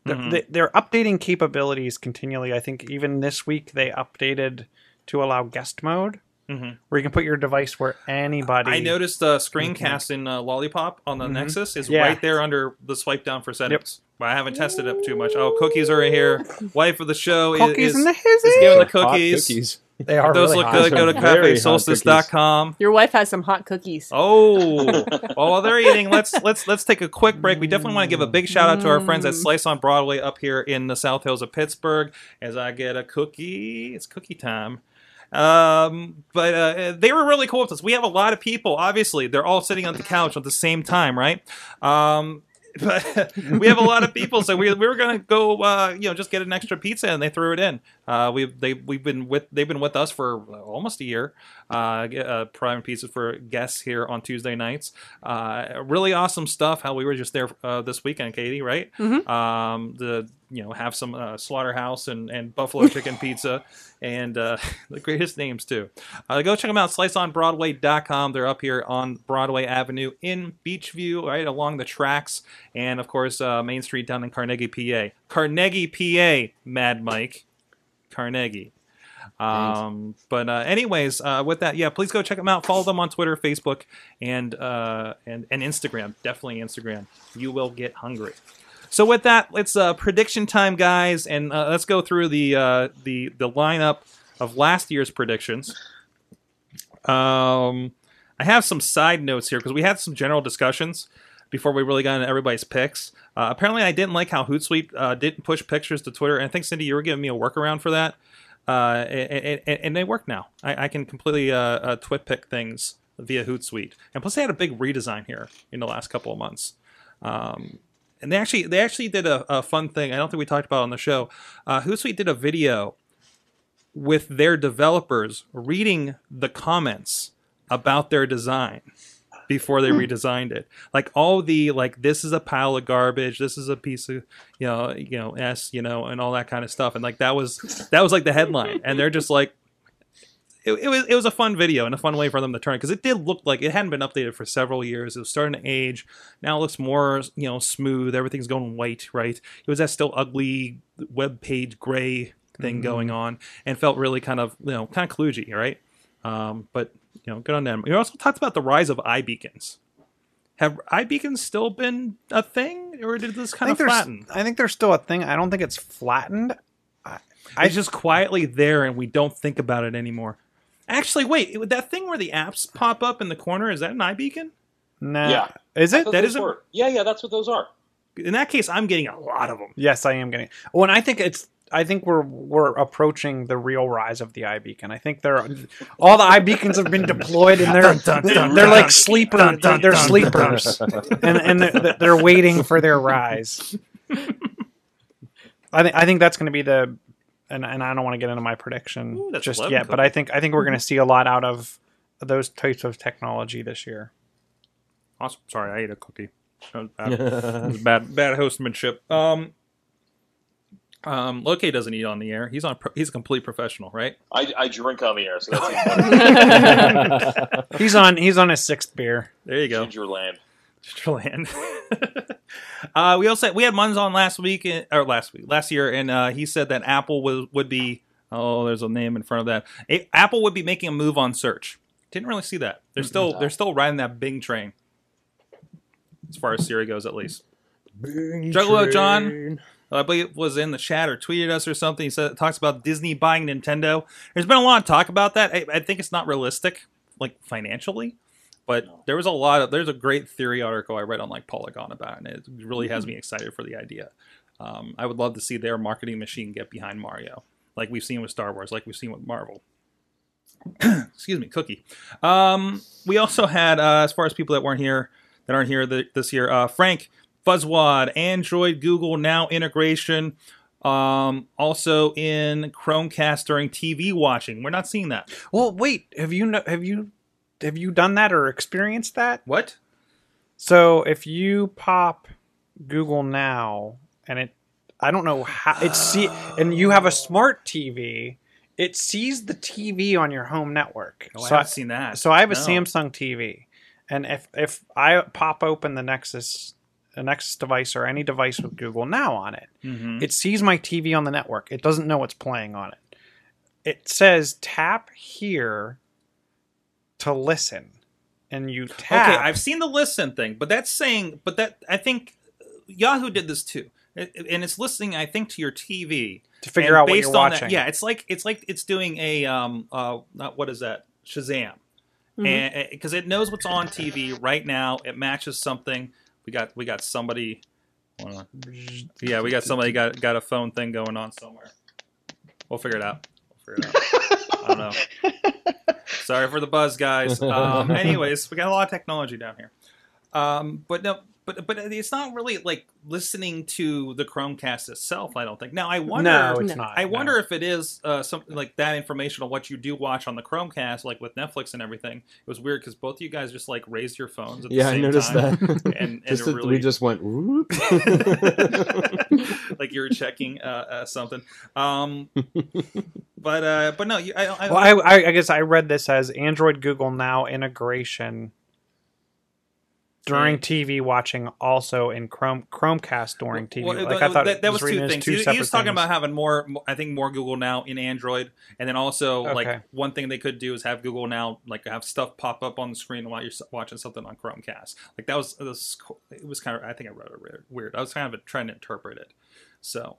They're, Mhm. they're updating capabilities continually. I think even this week they updated to allow guest mode, mhm. where you can put your device where anybody. I noticed the screencast in uh, Lollipop on the Mhm. Nexus is Yeah. right there under the swipe down for settings. But I haven't tested it up too much. Oh, cookies are in here. Wife of the show is, Cookies is, in the is giving the hizzy. Hot cookies. They are If those really look good. Go to Very hot cafesolstice.com. Your wife has some hot cookies. Oh, well, while they're eating, let's let's let's take a quick break. We definitely want to give a big shout out to our friends at Mm. Slice on Broadway up here in the South Hills of Pittsburgh. As I get a cookie, it's cookie time. Um, but uh, they were really cool with us. We have a lot of people. Obviously, they're all sitting on the [laughs] couch at the same time, right? Um, [laughs] but we have a lot of people, so we, we were gonna go, uh, you know, just get an extra pizza, and they threw it in. Uh, we've they we've been with they've been with us for almost a year. Uh, uh, prime pizza for guests here on Tuesday nights. Uh, really awesome stuff. How we were just there uh, this weekend, Katie, right? Mhm. Um, the you know have some uh, slaughterhouse and, and buffalo [laughs] chicken pizza and uh, [laughs] the greatest names too uh, go check them out sliceonbroadway.com they're up here on broadway avenue in beechview right along the tracks and of course uh, main street down in carnegie pa carnegie pa mad mike carnegie um, but uh, anyways, uh, with that, yeah, please go check them out. Follow them on Twitter, Facebook, and uh, and and Instagram. Definitely Instagram. You will get hungry. So with that, let's uh, prediction time, guys, and uh, let's go through the uh, the the lineup of last year's predictions. Um, I have some side notes here because we had some general discussions before we really got into everybody's picks. Uh, apparently, I didn't like how Hootsuite uh, didn't push pictures to Twitter, and I think Cindy, you were giving me a workaround for that, uh, and, and, and they work now. I, I can completely uh, uh, twit pick things via Hootsuite, and plus they had a big redesign here in the last couple of months. Um, and they actually they actually did a, a fun thing. I don't think we talked about on the show. Uh, Hootsuite did a video with their developers reading the comments about their design before they redesigned it. Like all the like this is a pile of garbage, this is a piece of you know, you know, S, you know, and all that kind of stuff. And like that was that was like the headline. And they're just like it, it was it was a fun video and a fun way for them to turn it because it did look like it hadn't been updated for several years. It was starting to age. Now it looks more you know smooth. Everything's going white, right? It was that still ugly web page gray thing going on, and felt really kind of you know kind of kludgy, right? Um, but you know, good on them. We also talked about the rise of iBeacons. Have iBeacons still been a thing, or did this I kind of think there's flatten? I think there's still a thing. I don't think it's flattened. I, It's just quietly there, and we don't think about it anymore. Actually, wait, that thing where the apps pop up in the corner is that an iBeacon? nah. Yeah. Is it? That's what That those isn't- were. Yeah, yeah, that's what those are. In that case, I'm getting a lot of them. Yes, I am getting. When I think it's. I think we're we're approaching the real rise of the iBeacon. I think they're all the iBeacons have been deployed and they're Dun, dun, they're, dun, they're like sleeper. dun, dun, they're dun, sleepers, and and they're, they're waiting for their rise. I think I think that's going to be the, and and I don't want to get into my prediction Ooh, just 11 yet, but I think I think we're going to see a lot out of those types of technology this year. Awesome. Sorry, I ate a cookie. That was bad. That was bad, bad hostmanship. Um, um, Loke doesn't eat on the air. He's on. Pro- he's a complete professional, right? I, I drink on the air, so that's even better. [laughs] [laughs] He's on he's on his sixth beer. There you go. Gingerland. Land. [laughs] uh, we also we had Munz on last week uh, or last week last year, and uh, he said that Apple was would be oh there's a name in front of that. A- Apple would be making a move on search. Didn't really see that. They're still they're still riding that Bing train, as far as Siri goes, at least. Juggalo John, I believe was in the chat or tweeted us or something. He said talks about Disney buying Nintendo. There's been a lot of talk about that. I, I think it's not realistic, like financially, but there was a lot of. There's a great theory article I read on like Polygon about, it, and it really has me excited for the idea. Um, I would love to see their marketing machine get behind Mario, like we've seen with Star Wars, like we've seen with Marvel. [clears throat] Excuse me, Cookie. Um, we also had, uh, as far as people that weren't here, that aren't here th- this year, uh, Frank Fuzzwad, Android, Google Now integration. Um, also in Chromecast during TV watching. We're not seeing that. Well, wait. Have you kno- have you have you done that or experienced that? What? So if you pop Google Now and it, I don't know how it see, and you have a smart TV, it sees the TV on your home network. Oh, I so haven't seen that. So I have a Samsung TV, and if if I pop open the Nexus, a Nexus device or any device with Google Now on it, Mhm. it sees my TV on the network. It doesn't know what's playing on it. It says tap here to listen, and you tap. Okay, I've seen the listen thing, but that's saying, but that I think Yahoo did this too, and it's listening. I think to your TV to figure and out what you're on watching. That, yeah, it's like it's like it's doing a um uh not what is that Shazam, Mhm. and because it knows what's on TV right now, it matches something. We got we got somebody. on. Yeah, we got somebody got got a phone thing going on somewhere. We'll figure it out. We'll figure it out. I don't know. [laughs] Sorry for the buzz, guys. [laughs] Um, anyways, we got a lot of technology down here. Um, but no, but but it's not really like listening to the Chromecast itself. I don't think. Now I wonder. no, it's not. I no. wonder if it is uh, something like that information on what you do watch on the Chromecast, like with Netflix and everything. It was weird because both of you guys just like raised your phones. At the Yeah, I noticed time, that. and, and [laughs] just it really, we just went. Whoop. [laughs] like you were checking uh, uh, something. Um, [laughs] but uh, but no, you, I, I, Well, I, I, I guess I read this as Android Google Now integration during TV watching, also in Chrome Chromecast during TV. Well, like I thought that, that was reading two things. two he, he was talking things. about having more, I think, more Google Now in Android, and then also Okay. like one thing they could do is have Google Now like have stuff pop up on the screen while you're watching something on Chromecast. Like that was, that was it was kind of I think I wrote it weird-. I was kind of trying to interpret it. So,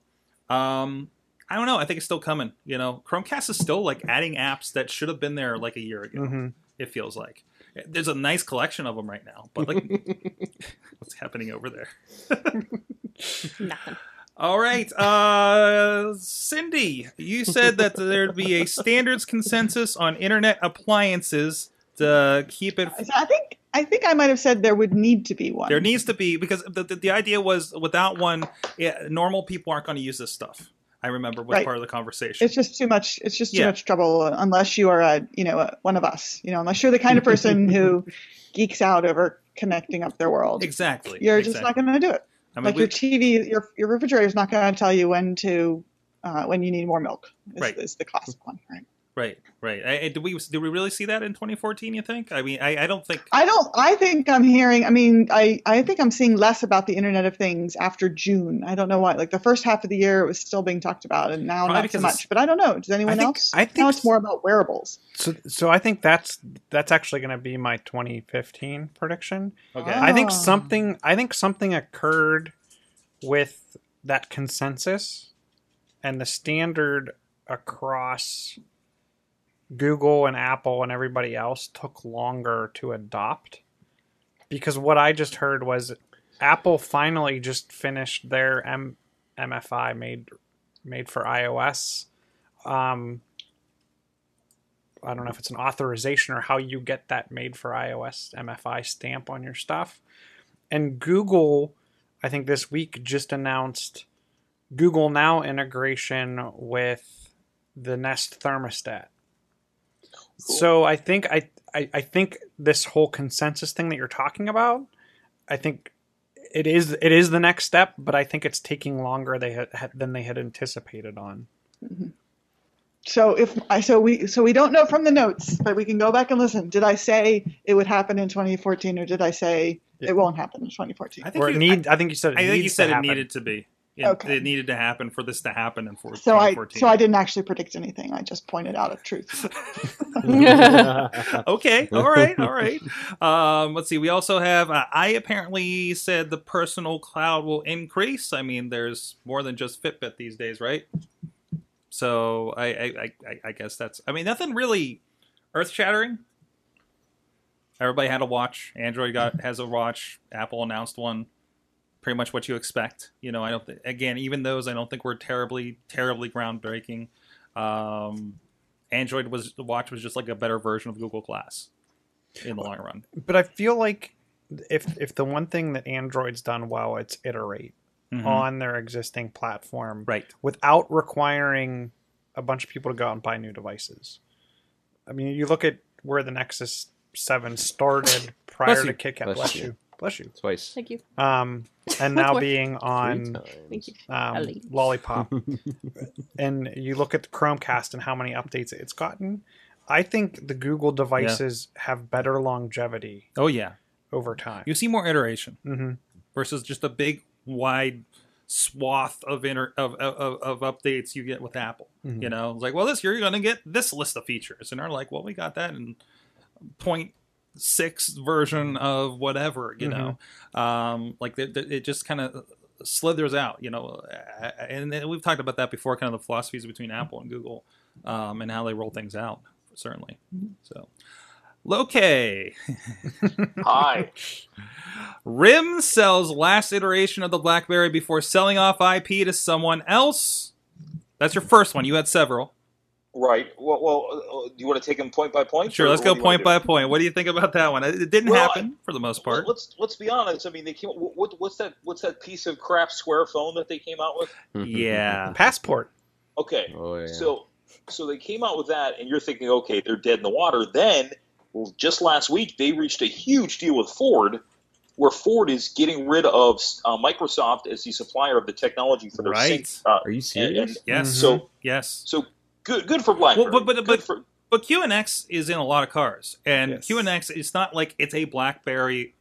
um, I don't know. I think it's still coming. You know, Chromecast is still like adding apps that should have been there like a year ago. Mhm. It feels like there's a nice collection of them right now, but like, [laughs] what's happening over there? [laughs] Nothing. All right, uh, Cindy, you said that there'd be a standards consensus on internet appliances to keep it. So I think I think I might have said there would need to be one. There needs to be because the, the, the idea was without one, yeah, normal people aren't going to use this stuff. I remember was Right. part of the conversation. it's just too much. It's just too Yeah. much trouble unless you are a you know a, one of us. You know, unless you're the kind of person who [laughs] geeks out over connecting up their world. exactly. You're exactly. just not going to do it. I mean, like we- your TV, your your refrigerator is not going to tell you when to uh, when you need more milk. Is, Right. is the classic one, right? Right, right. I, I- did we did we really see that in 2014? You think? I mean, I, I don't think. I don't. I think I'm hearing. I mean, I I think I'm seeing less about the Internet of Things after June. I don't know why. Like the first half of the year, it was still being talked about, and now Probably not so much. But I don't know. Does anyone think- else? I think now it's more about wearables. So, so I think that's that's actually going to be my 2015 prediction. Okay. Ah. I think something. I think something occurred with that consensus and the standard across Google and Apple and everybody else took longer to adopt. Because what I just heard was Apple finally just finished their M- MFI made made for iOS. Um, I don't know if it's an authorization or how you get that made for iOS MFI stamp on your stuff. And Google, I think this week just announced Google Now integration with the Nest thermostat. So I think I, I I think this whole consensus thing that you're talking about, I think it is it is the next step, but I think it's taking longer they had, had than they had anticipated on. Mm-hmm. So if I so we so we don't know from the notes, but we can go back and listen. Did I say it would happen in 2014, or did I say it won't happen in 2014? I think Or it you, need I, think you said it I, I think you said to it happen. needed to be. It, Okay. it needed to happen for this to happen in 4, So I 2014. so I didn't actually predict anything. I just pointed out a truth. [laughs] [laughs] okay, all right, all right. Um, let's see. We also have. Uh, I apparently said the personal cloud will increase. I mean, there's more than just Fitbit these days, right? So I, I, I, I guess that's. I mean, nothing really earth shattering. Everybody had a watch. Android got has a watch. Apple announced one. Pretty much what you expect. You know, I don't. Th- again, even those I don't think were terribly, terribly groundbreaking. Um, Android was the watch was just like a better version of Google Glass in the long run. But I feel like if if the one thing that Android's done well, it's iterate Mhm. on their existing platform Right. without requiring a bunch of people to go out and buy new devices. I mean, you look at where the Nexus Seven started prior to you. KitKat. Bless Bless, you. you. Bless you. Twice. Thank you. Um, [laughs] and now being on. Thank you. um, Ali. Lollipop, [laughs] and you look at the Chromecast and how many updates it's gotten. I think the Google devices have better longevity Oh yeah, over time. you see more iteration hmm versus just a big wide swath of inter of of, of updates you get with Apple. Mhm. You know, it's like, well, this year you're going to get this list of features, and they're like, well, we got that in point six version of whatever. You know, um, like they- they- it just kind of slithers out. You know, and then we've talked about that before, kind of the philosophies between Apple and Google, um, and how they roll things out. Certainly, so. Loke. [laughs] Hi. RIM sells last iteration of the BlackBerry before selling off IP to someone else. That's your first one. You had several. Right. Well, well, uh, do you want to take them point by point? Sure, let's go do you wanna point by point. What do you think about that one? It it didn't Well, happen for the most part. Let- Let's let's be honest. I mean, they came. What, what's that? What's that piece of crap square phone that they came out with? Yeah. [laughs] Passport. Okay. Oh yeah. So so they came out with that, and you're thinking, okay, they're dead in the water. Then, well, just last week they reached a huge deal with Ford, where Ford is getting rid of uh, Microsoft as the supplier of the technology for their Right. sync. Uh, Are you serious? and Yes. so Yes. so good good for BlackBerry. Well, but- but- Good but- for, But QNX is in a lot of cars, and Yes. QNX is not like it's a BlackBerry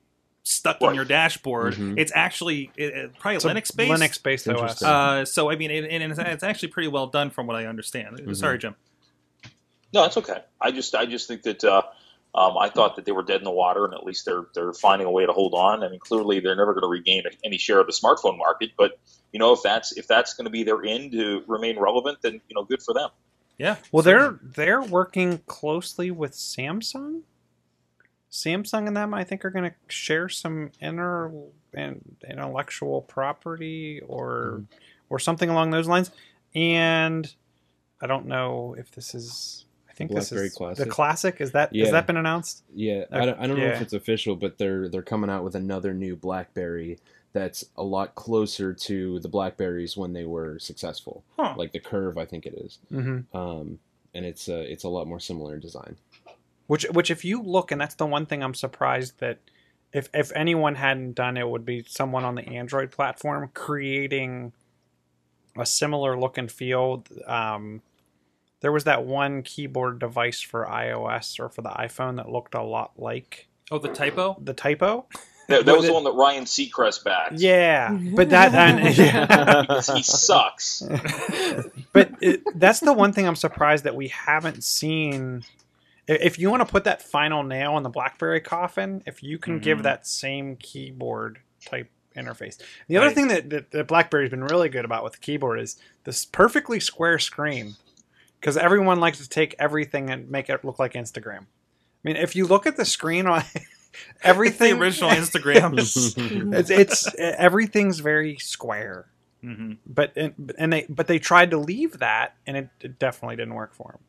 stuck in Right. your dashboard. Mhm. It's actually it, it- probably Linux based. Linux based OS. Uh, so I mean, it, and it's, it's actually pretty well done from what I understand. Mhm. Sorry, Jim. No, it's okay. I just I just think that uh, um, I thought that they were dead in the water, and at least they're they're finding a way to hold on. I mean, clearly they're never going to regain any share of the smartphone market, but you know if that's if that's going to be their end to remain relevant, then you know good for them. Yeah. Well, they're they're working closely with Samsung. Samsung and them, I think, are going to share some inner and intellectual property or mm-hmm. or something along those lines. And I don't know if this is. I think this BlackBerry is Classic? the classic. Is that has that been announced? Yeah, I don't, I don't know if it's official, but they're they're coming out with another new BlackBerry that's a lot closer to the Blackberries when they were successful. Huh. Like the Curve, I think it is, Mm-hmm. um, and it's uh, it's a lot more similar in design. Which, which, if you look, and that's the one thing I'm surprised that if if anyone hadn't done it, would be someone on the Android platform creating a similar look and feel. Um, there was that one keyboard device for iOS or for the iPhone that looked a lot like Oh, the typo. the typo. That, that Was was it- the one that Ryan Seacrest backed. Yeah, but that and, [laughs] yeah. [laughs] because he sucks. [laughs] but it, that's the one thing I'm surprised that we haven't seen. If you want to put that final nail in the BlackBerry coffin, if you can give Mhm. that same keyboard type interface. The other Right. thing that, that, that BlackBerry's been really good about with the keyboard is this perfectly square screen. Because everyone likes to take everything and make it look like Instagram. I mean, if you look at the screen on everything, the original [laughs] Instagram. [laughs] it's, it's everything's very square hmm but and, and they but they tried to leave that and it, it definitely didn't work for them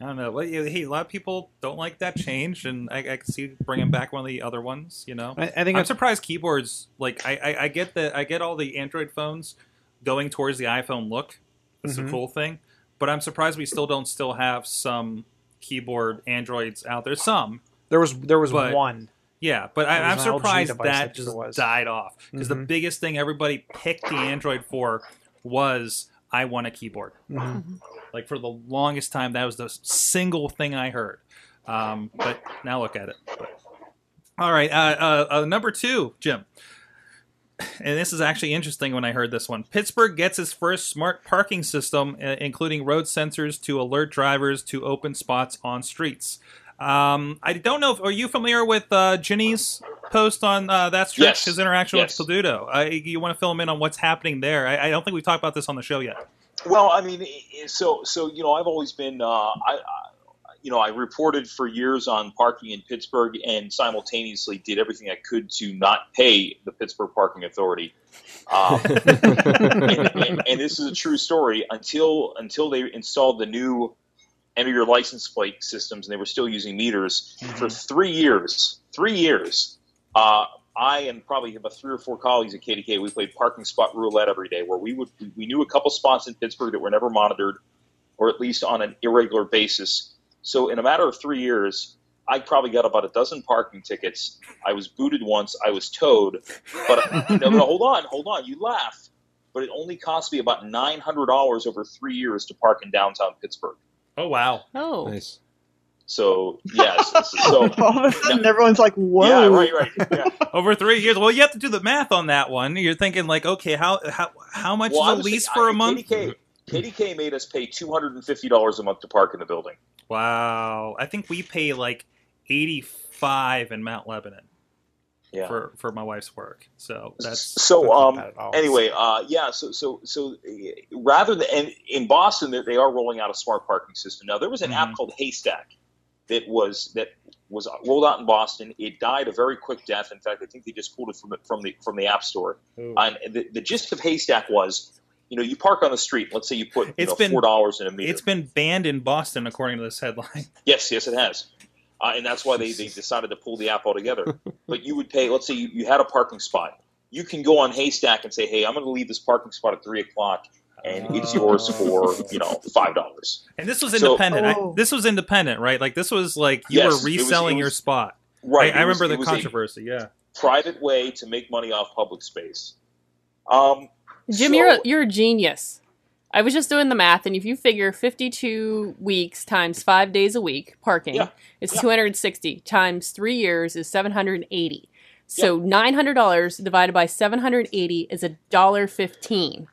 I don't know. Hey, a lot of people don't like that change, and I, I can see bringing back one of the other ones. You know, i, I think I'm surprised keyboards. Like, I, I, I get that. I get all the Android phones going towards the iPhone look. That's Mhm. a cool thing. But I'm surprised we still don't still have some keyboard Androids out there. Some, there was there was but- one yeah, but I, It I'm was an LG surprised that just it was. died off because the Mhm. biggest thing everybody picked the Android for was I want a keyboard. Mhm. Like for the longest time, that was the single thing I heard. Um, but now look at it. But- all right, uh, uh, uh, number two, Jim. And this is actually interesting when I heard this one. Pittsburgh gets its first smart parking system, uh, including road sensors to alert drivers to open spots on streets. Um, I don't know if are you familiar with uh, Ginny's post on uh, that stretch, Yes. his interaction Yes. with Peduto. I, you want to fill him in on what's happening there? I, I don't think we've talked about this on the show yet. Well, I mean, so so you know, I've always been, uh, I, I, you know, I reported for years on parking in Pittsburgh, and simultaneously did everything I could to not pay the Pittsburgh Parking Authority. Um, [laughs] and, and, and this is a true story. Until until they installed the new enter your license plate systems, and they were still using meters for three years. Three years. Uh, I and probably about three or four colleagues at KDKA, we played parking spot roulette every day, where we would we knew a couple spots in Pittsburgh that were never monitored, or at least on an irregular basis. So in a matter of three years, I probably got about a dozen parking tickets. I was booted once. I was towed. But [laughs] no, no, hold on, hold on. You laugh, but it only cost me about nine hundred dollars over three years to park in downtown Pittsburgh. Oh wow! Oh, nice. So yes, so [laughs] All of a sudden, everyone's like, "Whoa!" yeah, right, right. Yeah. [laughs] Over three years. Well, you have to do the math on that one. You're thinking like, okay, how how how much Well, is a lease for I- a month? KDKA, KDKA made us pay two hundred and fifty dollars a month to park in the building. Wow, I think we pay like eighty five in Mount Lebanon Yeah. for for my wife's work. So that's so. Um. bad at all. Anyway, uh, yeah. So, so, so, rather than and in Boston, they they are rolling out a smart parking system. Now, there was an Mhm. app called Haystack that was that was rolled out in Boston. It died a very quick death. In fact, I think they just pulled it from the, from the from the App Store. Ooh. And the, the gist of Haystack was you know, you park on the street. Let's say you put you It's know, been- four dollars in a meter. It's been banned in Boston, according to this headline. Yes, yes, it has. Uh, and that's why they, they [laughs] decided to pull the app altogether. but you would pay, let's say you, you had a parking spot. You can go on Haystack and say, hey, I'm going to leave this parking spot at 3 o'clock, and it's yours for, you know, $5. And this was So- independent. I- Oh. this was independent, right? Like this was like you Yes, were it was- reselling it your spot. Right. I, I it was- remember the controversy. Yeah. private way to make money off public space. Um, Jim, so- you're a, you're a genius. I was just doing the math, and if you figure 52 weeks times five days a week parking, Yeah. it's Yeah. 260 times three years is 780. So $900 divided by 780 is a dollar fifteen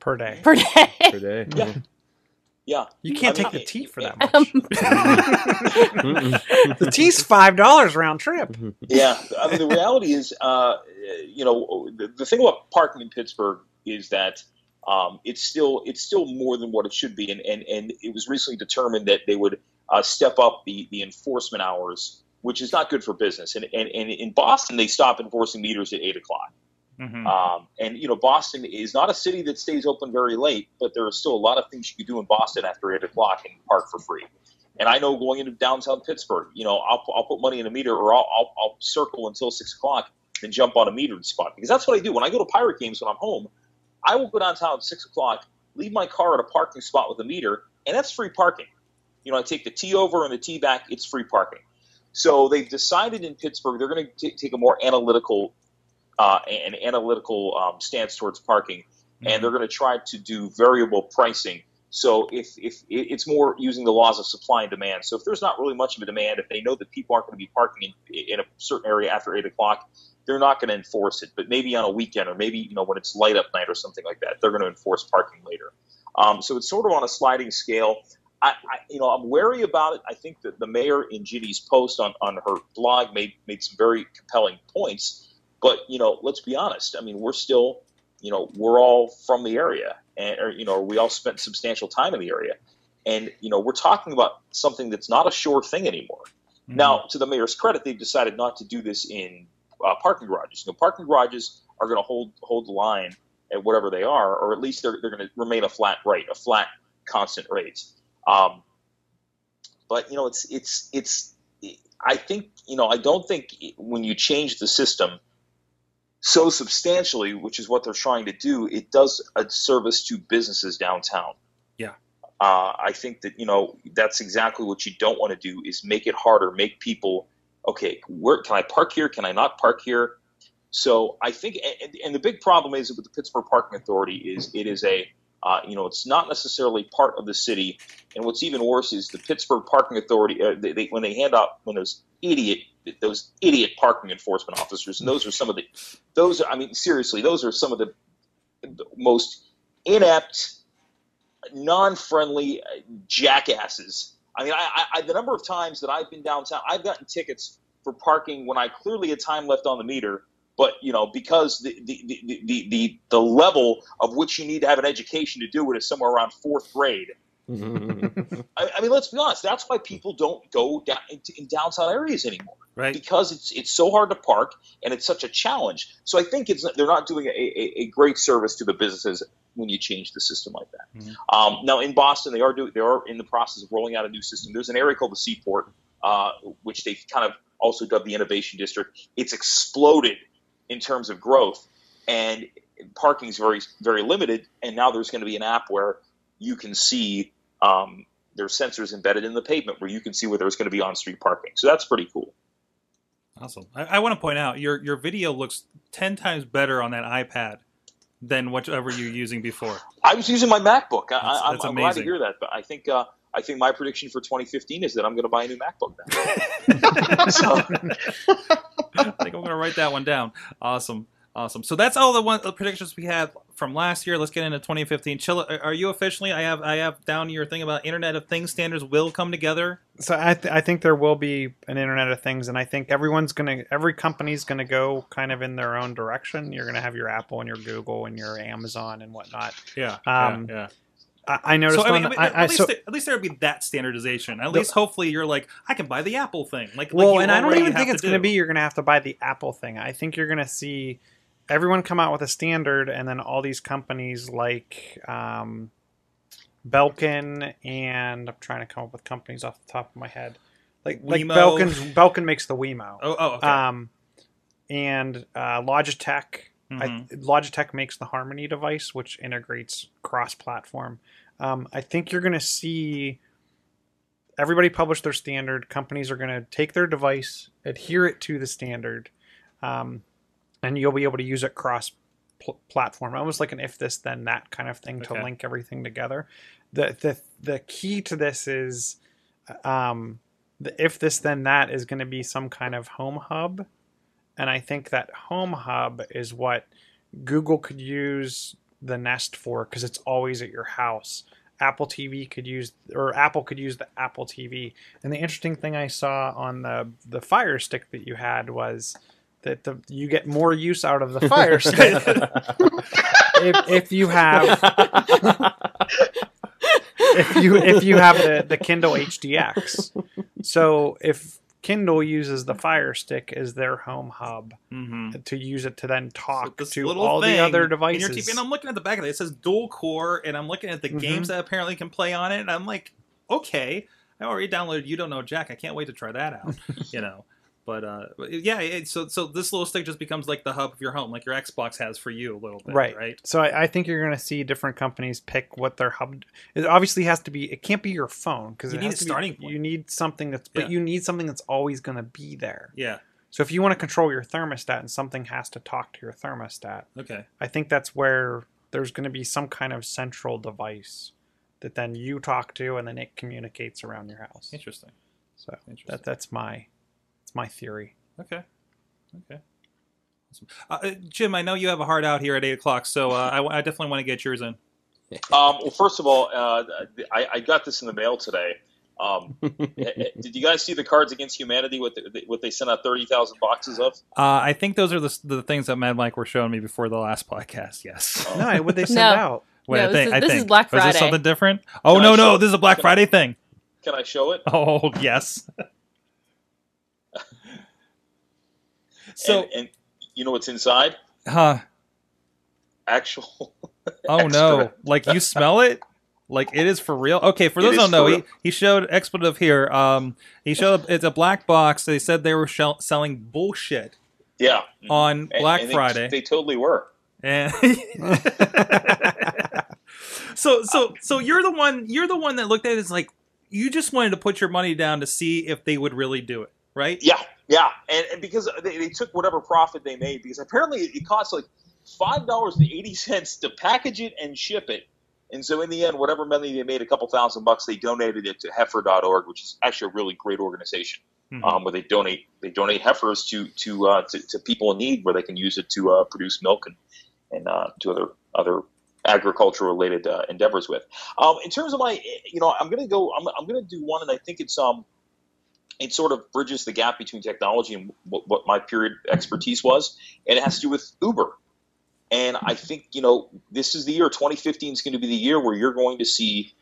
per day. per day. per [laughs] day. Yeah. Yeah. You can't I mean, take the T for that [laughs] Um, much. Mm-mm. the T's five dollars round trip. Yeah, I mean the reality is, uh, you know, the, the thing about parking in Pittsburgh is that um, it's still it's still more than what it should be, and and, and it was recently determined that they would uh, step up the the enforcement hours, which is not good for business. And and, and in Boston, they stop enforcing meters at eight o'clock. Mhm. Um, and you know, Boston is not a city that stays open very late, but there are still a lot of things you can do in Boston after eight o'clock and park for free. And I know going into downtown Pittsburgh, you know, I'll, I'll put money in a meter or I'll, I'll, I'll circle until six o'clock, then jump on a metered spot because that's what I do when I go to pirate games when I'm home. I will go downtown at six o'clock, leave my car at a parking spot with a meter, and that's free parking. You know, I take the T over and the T back; it's free parking. So they've decided in Pittsburgh they're going to take a more analytical, uh, an analytical um, stance towards parking, and they're going to try to do variable pricing. So if if it's more using the laws of supply and demand. So if there's not really much of a demand, if they know that people aren't going to be parking in, in a certain area after eight o'clock, they're not going to enforce it. But maybe on a weekend or maybe you know when it's light up night or something like that, they're going to enforce parking later. Um, so it's sort of on a sliding scale. I, I, you know, I'm wary about it. I think that the mayor in Ginny's post on, on her blog made made some very compelling points. But you know, let's be honest. I mean, we're still, you know, we're all from the area, and or, you know, we all spent substantial time in the area, and you know, we're talking about something that's not a sure thing anymore. Mhm. Now, to the mayor's credit, they've decided not to do this in uh, parking garages. You know, parking garages are going to hold hold the line at whatever they are, or at least they're, they're going to remain a flat rate, a flat constant rate. Um, but you know, it's it's it's. I think you know, I don't think when you change the system so substantially, which is what they're trying to do, it does a service to businesses downtown. Yeah. Uh, I think that you know that's exactly what you don't want to do is make it harder, make people okay. Where can I park here? Can I not park here? So I think, and, and the big problem is with the Pittsburgh Parking Authority is it is a uh, you know it's not necessarily part of the city, and what's even worse is the Pittsburgh Parking Authority uh, they, they, when they hand out when those idiot those idiot parking enforcement officers, and those are some of the those are, I mean seriously those are some of the most inept, non-friendly uh, jackasses. I mean, I, I, the number of times that I've been downtown, I've gotten tickets for parking when I clearly had time left on the meter, but you know because the the, the, the, the the level of which you need to have an education to do it is somewhere around fourth grade. [laughs] I, I mean, let's be honest. That's why people don't go down into, in downtown areas anymore right. because it's it's so hard to park and it's such a challenge. So I think it's they're not doing a, a, a great service to the businesses when you change the system like that. Mhm. Um, now in Boston, they are doing they are in the process of rolling out a new system. There's an area called the Seaport, uh, which they've kind of also dubbed the Innovation District. It's exploded in terms of growth, and parking is very very limited. And now there's going to be an app where you can see. Um, there's sensors embedded in the pavement where you can see where there's going to be on-street parking. So that's pretty cool. Awesome. I, I want to point out your your video looks ten times better on that iPad than whatever you're using before. I was using my MacBook. I, That's- I, I'm, that's I'm glad to hear that. But I think uh, I think my prediction for 2015 is that I'm going to buy a new MacBook now. [laughs] [laughs] so, I think I'm going to write that one down. Awesome. Awesome. So that's all the one the predictions we had from last year. Let's get into 2015. Chill. Are you officially? I have I have down your thing about Internet of Things standards will come together. So I, th- I think there will be an Internet of Things, and I think everyone's gonna, every company's gonna go kind of in their own direction. You're gonna have your Apple and your Google and your Amazon and whatnot. Yeah. Um, yeah. yeah. I, I noticed. So I mean, at, I, least so, there, at least there would be that standardization. At The- least hopefully you're like I can buy the Apple thing. Like like well, you and I don't even think it's going to be you're going to have to buy the Apple thing. I think you're going to see everyone come out with a standard, and then all these companies like um, Belkin and I'm trying to come up with companies off the top of my head. Like like Wemo. Belkin's Belkin makes the Wemo. Oh, oh, okay. Um, and uh, Logitech. I, Mhm. Logitech makes the Harmony device, which integrates cross-platform. Um, I think you're going to see everybody publish their standard. Companies are going to take their device, adhere it to the standard, um, and you'll be able to use it cross-platform, almost like an if this then that kind of thing to link everything together. the the The key to this is um, the if this then that is going to be some kind of home hub. And i think that home hub is what google could use the nest for because it's always at your house. Apple tv could use or apple could use the apple tv and the interesting thing i saw on the the fire stick that you had was that the you get more use out of the fire stick [laughs] if, if you have if you if you have the, the Kindle HDX. So if Kindle uses the Fire Stick as their home hub Mhm. to use it to then talk this to all the thing other in devices. your TV, and I'm looking at the back of it. It says dual core, and I'm looking at the Mhm. games that apparently can play on it, and I'm like, okay, I already downloaded You Don't Know Jack. I can't wait to try that out. [laughs] you know, but uh, yeah. It, so so this little stick just becomes like the hub of your home, like your Xbox has for you a little bit, right, right? So I, I think you're going to see different companies pick what their hub. It obviously has to be. It can't be your phone because You need a starting be, point. You need something that's, but Yeah. you need something that's always going to be there. Yeah. So if you want to control your thermostat and something has to talk to your thermostat, Okay. I think that's where there's going to be some kind of central device that then you talk to and then it communicates around your house. Interesting. So Interesting. that that's my that's my theory. Okay. Okay. Awesome. Uh, uh, Jim, I know you have a heart out here at eight o'clock, so uh, I, I definitely want to get yours in. [laughs] Um, well, first of all, uh, I, I got this in the mail today. Um, [laughs] did you guys see the Cards Against Humanity? What, the, what they sent out thirty thousand boxes of? Uh, I think those are the, the things that Mad Mike were showing me before the last podcast. Yes. No, what they [laughs] send No. out? Wait, No, I this think, is- I this is think. Black Was this Friday. something different? Oh Can no, no, this is a Black can- Friday thing. Can I show it? Oh yes. So, and, and you know what's inside? huh? Actual. [laughs] Oh no! Like you smell it? Like it is for real? Okay, for those who don't know, he, he showed expletive here. Um, he showed it's a black box. They said they were shell- selling bullshit Yeah. on Black and they- Friday. They totally were. And [laughs] so so so you're the one you're the one that looked at it as like you just wanted to put your money down to see if they would really do it, right? Yeah, yeah, and, and because they, they took whatever profit they made, because apparently it costs like five dollars and eighty cents to package it and ship it, and so in the end, whatever money they made, a couple thousand bucks, they donated it to Heifer.org, which is actually a really great organization, Mhm. um, where they donate they donate heifers to to, uh, to to people in need, where they can use it to uh, produce milk and and uh, to other other agriculture related uh, endeavors with. Um, in terms of my, you know, I'm gonna go. I'm, I'm gonna do one, and I think it's um, it sort of bridges the gap between technology and what, my period expertise was, and it has to do with Uber. And I think you know this is the year 2015 is going to be the year where you're going to see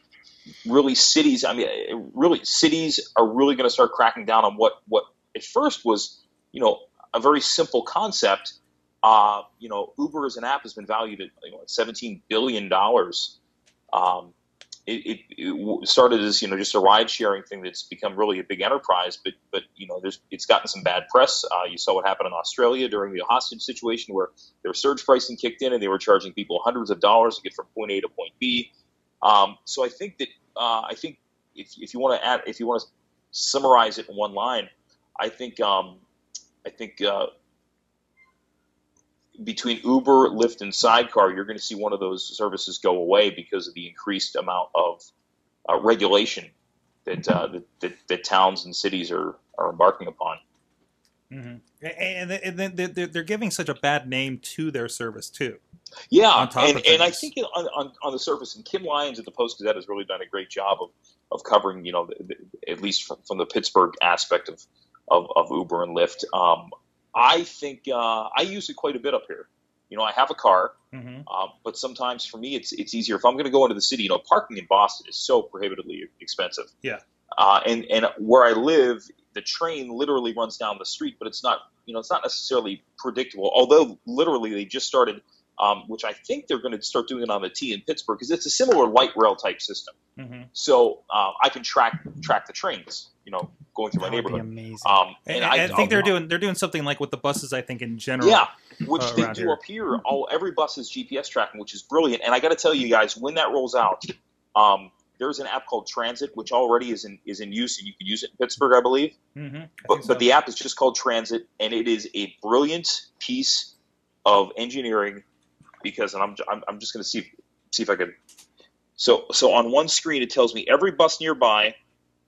really cities. I mean, really cities are really going to start cracking down on what what at first was you know a very simple concept. Uh, you know, Uber as an app has been valued at you know, 17 billion dollars. Um, it, it, it started as you know just a ride sharing thing that's become really a big enterprise, but but you know it's gotten some bad press. Uh, you saw what happened in Australia during the hostage situation where their surge pricing kicked in and they were charging people hundreds of dollars to get from point A to point B. Um, so I think that uh, I think if, if you want to add if you want to summarize it in one line, I think um, I think uh, between Uber, Lyft, and Sidecar, you're going to see one of those services go away because of the increased amount of uh, regulation that, uh, that, that that towns and cities are are embarking upon. Mhm. And, and then they're- they're, giving such a bad name to their service too. Yeah, and, and I think on, on, on the surface, and Kim Lyons at the Post Gazette has really done a great job of, of covering, you know, the, the, at least from, from the Pittsburgh aspect of, of, of Uber and Lyft. Um, I think uh, I use it quite a bit up here. You know, I have a car, Mm-hmm. uh, but sometimes for me, it's it's easier if I'm going to go into the city. You know, parking in Boston is so prohibitively expensive. Yeah. Uh, and and where I live, the train literally runs down the street, but it's not you know, it's not necessarily predictable. Although literally they just started, um, which I think they're going to start doing it on the T in Pittsburgh because it's a similar light rail type system. hmm So um, I can track track the trains, you know, going through my That would be neighborhood. amazing. Um, And, and I, I, think they're doing they're doing something like with the buses. I think in general. Yeah, which uh, they do here. up here. All every bus is GPS tracking, which is brilliant. And I got to tell you guys, when that rolls out, um, there's an app called Transit, which already is in is in use, and you can use it in Pittsburgh, I believe. hmm But, but the app is just called Transit, and it is a brilliant piece of engineering. Because, and I'm I'm, I'm just going to see see if I can. So so on one screen it tells me every bus nearby,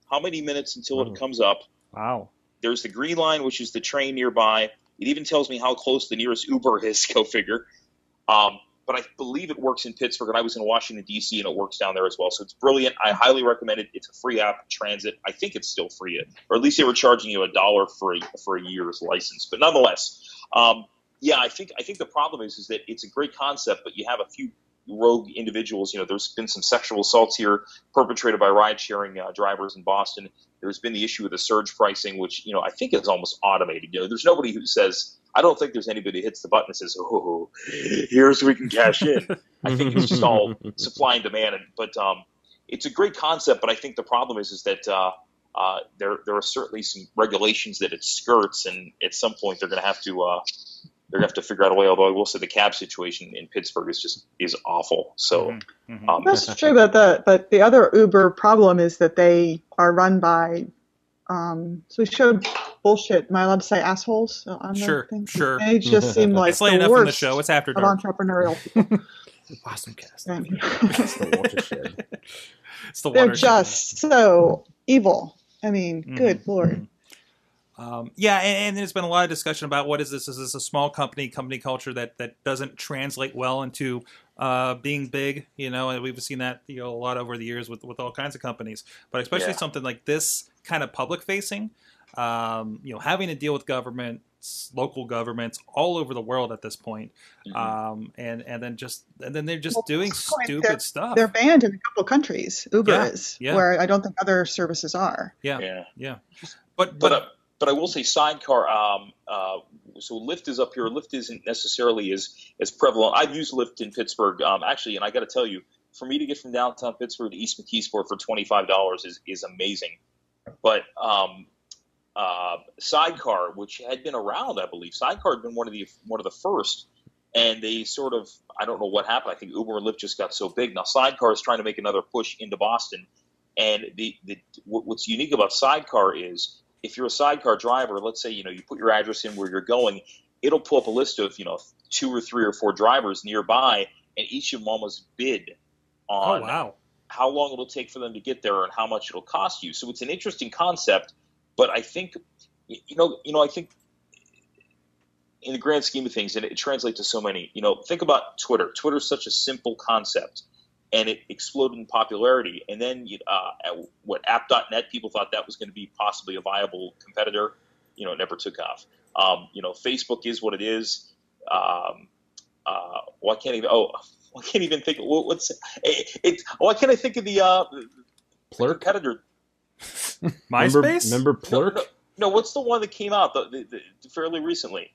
how many minutes until Oh. it comes up. wow. There's the green line, which is the train nearby. It even tells me how close the nearest Uber is. [laughs] Go figure. Um, but I believe it works in Pittsburgh, and I was in Washington D.C. and it works down there as well. So it's brilliant. I highly recommend it. It's a free app, Transit. I think it's still free, or at least they were charging you a dollar for a, for a year's license. But nonetheless, um, yeah, I think I think the problem is is that it's a great concept, but you have a few rogue individuals. You know, there's been some sexual assaults here perpetrated by ride-sharing uh, drivers in Boston. There's been the issue with the surge pricing, which you know I think is almost automated. You know, there's nobody who says. I don't think there's anybody who hits the button and says, "Oh, here's where we can cash in." [laughs] I think it's just all supply and demand. And, but um, it's a great concept. But I think the problem is is that uh, uh, there there are certainly some regulations that it skirts, and at some point they're going to have to uh, they're going to have to figure out a way. Although I will say the cab situation in Pittsburgh is just is awful. So Mhm. um, That's true, but the but the other Uber problem is that they are run by. Um, so we showed bullshit. Am I allowed to say assholes on the Sure, thing? sure. They just [laughs] seem like it's late the enough worst in the show. It's after of dark. entrepreneurial [laughs] people. AwesomeCast. It's [laughs] the watershed. It's the They're watershed. just so evil. I mean, Mhm. good lord. Um, yeah, and, and there's been a lot of discussion about what is this? Is this a small company, company culture that that doesn't translate well into uh, being big? You know, and we've seen that you know a lot over the years with with all kinds of companies, but especially Yeah. something like this kind of public facing. Um, you know, having to deal with governments, local governments all over the world at this point, mhm. um, and and then just and then they're just Well, doing at this point, stupid stuff. They're banned in a couple of countries. Uber Yeah, is, yeah. where I don't think other services are. yeah, yeah. yeah, but but but uh, but I will say sidecar. Um, uh, so Lyft is up here. Lyft isn't necessarily as as prevalent. I've used Lyft in Pittsburgh um, actually, and I got to tell you, for me to get from downtown Pittsburgh to East McKeesport for twenty five dollars is is amazing. But um, uh, Sidecar, which had been around, I believe, Sidecar had been one of the one of the first, and they sort of I don't know what happened. I think Uber and Lyft just got so big. Now Sidecar is trying to make another push into Boston, and the, the what's unique about Sidecar is if you're a Sidecar driver, let's say you know you put your address in where you're going, it'll pull up a list of you know two or three or four drivers nearby, and each of them almost bid oh on wow, how long it'll take for them to get there and how much it'll cost you. So it's an interesting concept, but I think you know, you know, I think in the grand scheme of things, and it translates to so many. You know, think about Twitter. Twitter's such a simple concept, and it exploded in popularity. And then, uh, at what App.net, people thought that was going to be possibly a viable competitor. You know, it never took off. Um, you know, Facebook is what it is. Um, uh, why can't even? Oh, [laughs] I can't even think. What, what's it, it? Why can't I think of the uh, Plurk? competitor? Remember, [laughs] MySpace. remember No, Plurk? no, no, what's the one that came out the, the, the, fairly recently?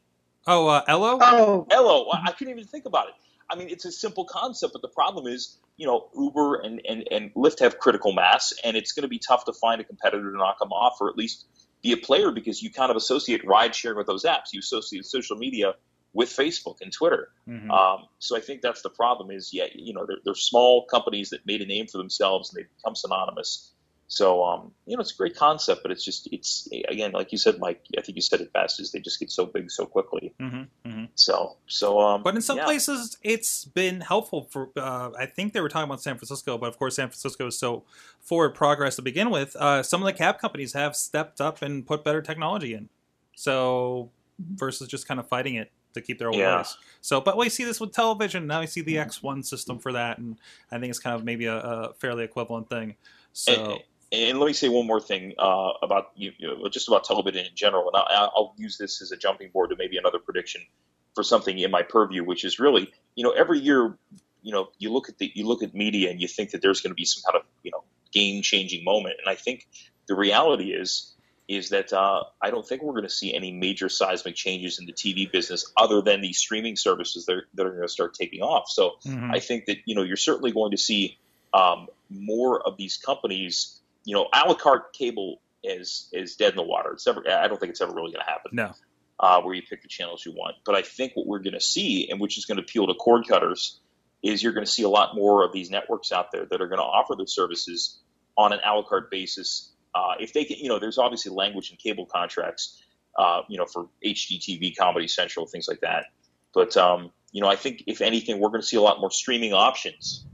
Oh, uh, Ello. Oh, Hello, I I couldn't even think about it. I mean, it's a simple concept, but the problem is, you know, Uber and, and, and Lyft have critical mass, and it's going to be tough to find a competitor to knock them off, or at least be a player because you kind of associate ride sharing with those apps. You associate social media with Facebook and Twitter. Mhm. Um, so I think that's the problem. Is yeah, you know, they're, they're small companies that made a name for themselves and they become synonymous. So um, you know, it's a great concept, but it's just it's again, like you said, Mike. I think you said it best. Is they just get so big so quickly. Mhm, mhm. So so um, But in some yeah. places, it's been helpful for. Uh, I think they were talking about San Francisco, but of course, San Francisco is so forward progress to begin with. Uh, some of the cab companies have stepped up and put better technology in. So versus just kind of fighting it to keep their old Yeah. ways. So, but we see this with television. Now we see the X1 system for that, and I think it's kind of maybe a, a fairly equivalent thing. So, And, and let me say one more thing uh, about you, know, just about television in general, and I'll, I'll use this as a jumping board to maybe another prediction for something in my purview, which is really, you know, every year, you know, you look at the you look at media and you think that there's going to be some kind of you know game changing moment, and I think the reality is is that uh, I don't think we're going to see any major seismic changes in the TV business other than these streaming services that are, that are going to start taking off. So Mhm. I think that you know you're certainly going to see um, more of these companies. You know, a la carte cable is is dead in the water. It's never. I don't think it's ever really going to happen. No. Uh, where you pick the channels you want. But I think what we're going to see, and which is going to appeal to cord cutters, is you're going to see a lot more of these networks out there that are going to offer their services on an a la carte basis. Uh, if they can, you know, there's obviously language and cable contracts, uh, you know, for HGTV, Comedy Central, things like that. But um, you know, I think if anything, we're going to see a lot more streaming options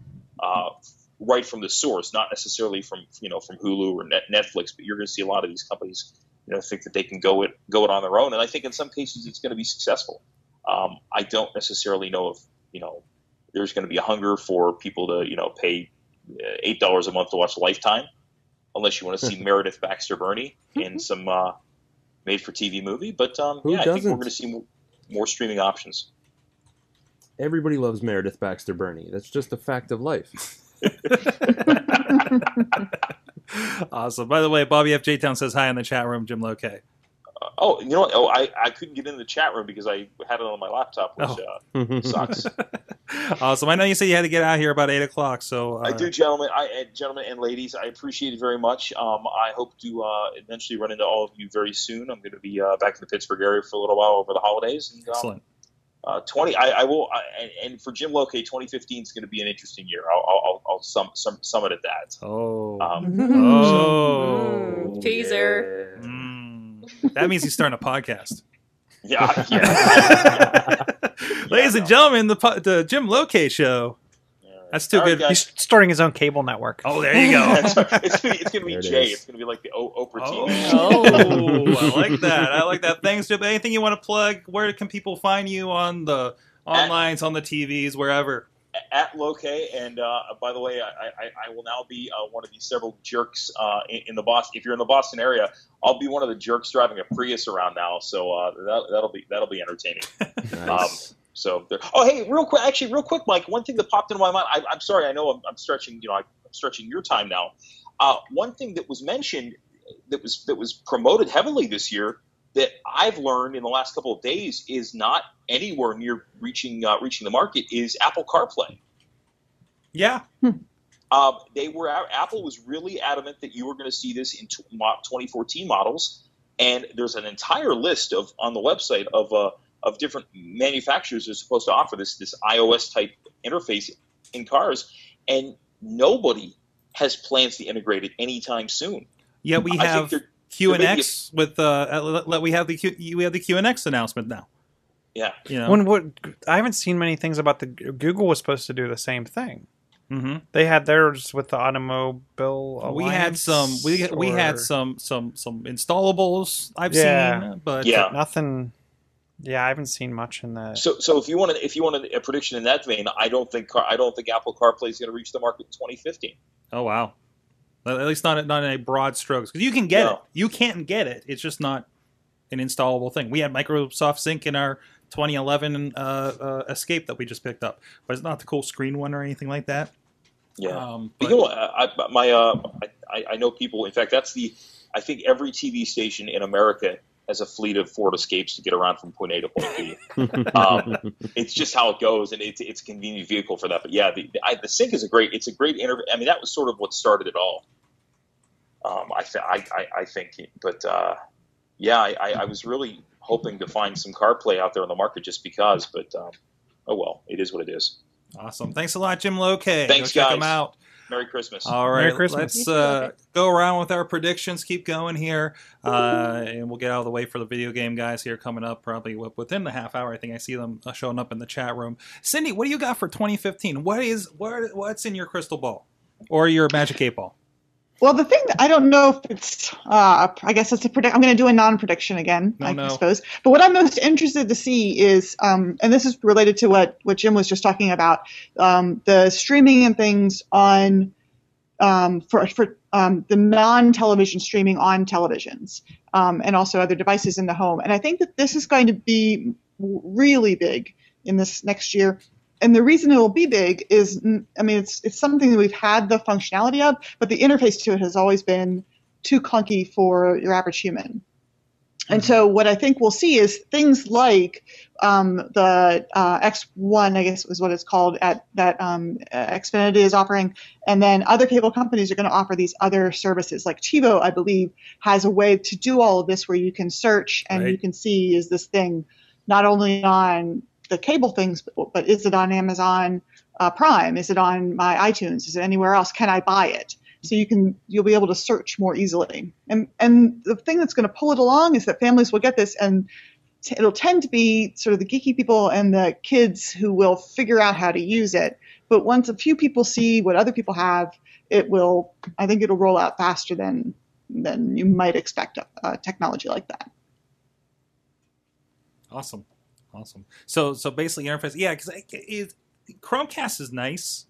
uh, right from the source, not necessarily from you know from Hulu or Net- Netflix, but you're going to see a lot of these companies, you know, think that they can go it go it on their own, and I think in some cases it's going to be successful. Um, I don't necessarily know if you know there's going to be a hunger for people to you know pay uh, eight dollars a month to watch Lifetime, unless you want to see [laughs] Meredith Baxter Birney in some uh, made-for-TV movie. But um, yeah, I think we're going to see more, more streaming options. Everybody loves Meredith Baxter Birney. That's just a fact of life. [laughs] [laughs] awesome. By the way, Bobby F. J Town says hi in the chat room. Jim Loke. Uh, oh, you know what? Oh, I, I couldn't get in the chat room because I had it on my laptop, which Oh. uh, sucks. [laughs] awesome. I know you said you had to get out here about eight o'clock, so uh, I do, gentlemen. I and gentlemen and ladies, I appreciate it very much. Um, I hope to uh, eventually run into all of you very soon. I'm going to be uh, back in the Pittsburgh area for a little while over the holidays. And, um, Excellent. Uh, 20, I, I will, I, and, and for Jim Loke, 2015 is going to be an interesting year. I'll, I'll, I'll, I'll sum, sum, sum it at that. Oh. Um, oh. Mm, [laughs] teaser. Yeah. Mm. That means he's starting a podcast. Yeah, [laughs] yeah. Ladies and no. gentlemen, the the Jim Loke show. Yeah. That's too All right, good. guys. He's starting his own cable network. Oh, there you go. [laughs] That's. It's gonna, it's gonna be There it Jay. is. It's gonna be like the o- Oprah Oh, TV. [laughs] oh, I like that. I like that. Thanks, Jim. Anything you want to plug? Where can people find you on the onlines, on the TVs, wherever? At Loke, and uh, by the way, I, I, I will now be uh, one of these several jerks uh, in, in the Boston. If you're in the Boston area, I'll be one of the jerks driving a Prius around now. So uh, that, that'll be that'll be entertaining. [laughs] Nice. So, there, oh hey, real quick, actually, real quick, Mike. One thing that popped into my mind. I, I'm sorry, I know I'm, I'm stretching. You know, I'm stretching your time now. Uh, one thing that was mentioned that was that was promoted heavily this year that I've learned in the last couple of days is not anywhere near reaching uh, reaching the market is Apple CarPlay. Yeah. Uh, they were Apple was really adamant that you were going to see this in tw- 2014 models, and there's an entire list of on the website of uh, of different manufacturers are supposed to offer this this iOS type interface in cars, and nobody has plans to integrate it anytime soon. Yeah, we have think they're- Q and there may be X with uh, let- let- we have the Q, we have the Q and X announcement now. Yeah, You know. When what I haven't seen many things about the Google was supposed to do the same thing. hmm They had theirs with the automobile. We had some we we had some some some installables I've Yeah. seen, but Yeah. nothing. Yeah, I haven't seen much in that. So, so if you want to, if you want a, a prediction in that vein, I don't think car, I don't think Apple CarPlay is going to reach the market in 2015. oh wow, at at least not not in a broad strokes because you can get No. it, you can't get it. It's just not an installable thing. We had Microsoft Sync in our 2011 uh, uh, Escape that we just picked up, but it's not the cool screen one or anything like that. Yeah. Um, But but- you know, I, I, my uh, I, I know people. In fact, that's the. I think every TV station in America has a fleet of Ford Escapes to get around from point A to point B. [laughs] um, it's just how it goes, and it's it's a convenient vehicle for that. But yeah, the the, I, the Sync is a great. It's a great interview. I mean, that was sort of what started it all. Um, I, th- I, I I think, but uh, yeah, I, I, I was really hoping to find some CarPlay out there on the market just because. But um, oh well, it is what it is. awesome. Thanks a lot, Jim Loke. Thanks, Go check guys. him out. Merry Christmas. All right, Merry Christmas. let's uh, go around with our predictions. Keep going here, uh, and we'll get out of the way for the video game guys here coming up. Probably within the half hour. I think I see them uh, showing up in the chat room. Cindy, what do you got for 2015? What is what? What's in your crystal ball or your magic eight ball? Well, the thing that I don't know if it's, uh, I guess it's a predict. I'm going to do a non-prediction again, No, I no. suppose. But what I'm most interested to see is, um, and this is related to what what Jim was just talking about, um, the streaming and things on um, for for um, the non-television streaming on televisions um, and also other devices in the home. And I think that this is going to be really big in this next year. And the reason it will be big is, I mean, it's it's something that we've had the functionality of, but the interface to it has always been too clunky for your average human. And so, what I think we'll see is things like um, the uh, X1, I guess is what it's called, at that um, Xfinity is offering, and then other cable companies are going to offer these other services. Like TiVo, I believe, has a way to do all of this where you can search and Right. you can see is this thing not only on the cable things, but, is it on Amazon uh, Prime? Is it on my iTunes? Is it anywhere else? Can I buy it? So you can you'll be able to search more easily. And and the thing that's going to pull it along is that families will get this, and t- it'll tend to be sort of the geeky people and the kids who will figure out how to use it. But once a few people see what other people have, it will. I think it'll roll out faster than than you might expect a, a technology like that. Awesome, awesome. So so basically interface, yeah, because it, Chromecast is nice,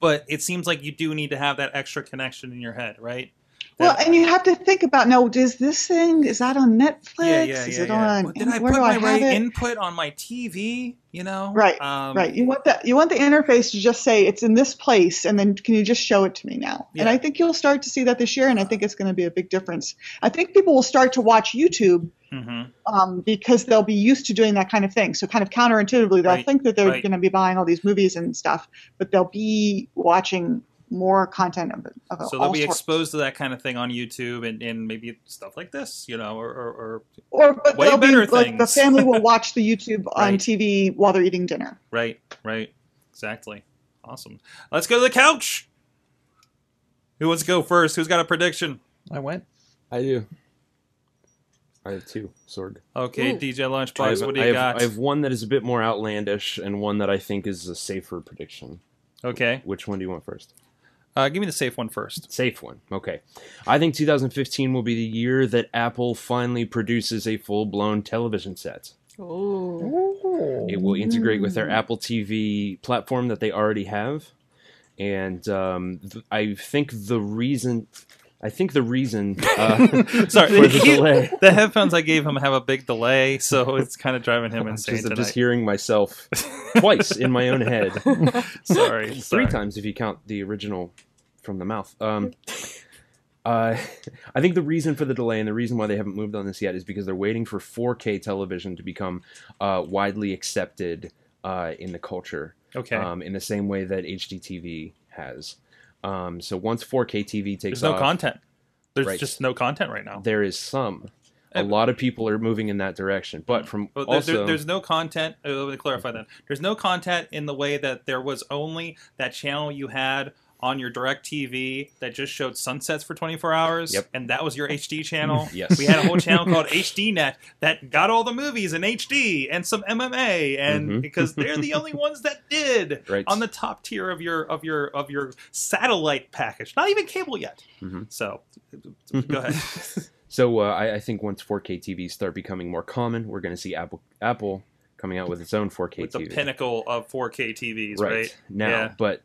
but it seems like you do need to have that extra connection in your head, right? Well, and you have to think about no, is this thing is that on Netflix? yeah, yeah, is yeah. it yeah. on? Well, did I put do my I right input on my TV? You know, Right, um, right. You want that. You want the interface to just say it's in this place, and then can you just show it to me now? And I think you'll start to see that this year, and I think it's going to be a big difference. I think people will start to watch YouTube mhm. um, because they'll be used to doing that kind of thing. So kind of counterintuitively, they'll Right, think that they're right. going to be buying all these movies and stuff, but they'll be watching more content of, of So they'll be sorts. exposed to that kind of thing on YouTube and, and maybe stuff like this, you know, or, or, or or but way they'll be better like the family [laughs] will watch the YouTube on TV while they're eating dinner. right, right, exactly. Awesome. Let's go to the couch. Who wants to go first? Who's got a prediction? I went. I do. I have two. Sorg. Okay, Ooh. DJ I Lunchbox, have, what do I you have- got? I have one that is a bit more outlandish and one that I think is a safer prediction. Okay, Which one do you want first? uh, give me the safe one first. Safe one. Okay. I think 2015 will be the year that Apple finally produces a full blown television set. Ooh. It will integrate with their Apple TV platform that they already have. And um, th- I think the reason. I think the reason [laughs] uh, [laughs] Sorry, for the delay. the headphones I gave him have a big delay, so it's kind of driving him [laughs] insane just, I'm tonight. just hearing myself twice in my own head. sorry, three sorry. times if you count the original from the mouth. Um, uh, I think the reason for the delay and the reason why they haven't moved on this yet is because they're waiting for 4K television to become uh, widely accepted uh, in the culture, Okay, um, in the same way that HDTV has. Um, so once 4K TV takes there's no off, content. There's Right. just no content right now. there is some. A lot of people are moving in that direction, but from there, also there- there's no content. Uh, let me clarify that. There's no content in the way that there was only that channel you had on your DirecTV that just showed sunsets for 24 hours, Yep. and that was your HD channel. [laughs] Yes. we had a whole channel called [laughs] HDNet that got all the movies in HD and some MMA, and Mhm. because they're the only ones that did [laughs] Right. on the top tier of your of your of your satellite package. Not even cable yet. Mhm. So, go ahead. So uh, I, I think once 4K TVs start becoming more common, we're going to see Apple Apple coming out with its own 4K With the TV. pinnacle of 4K TVs, right? now. Yeah. But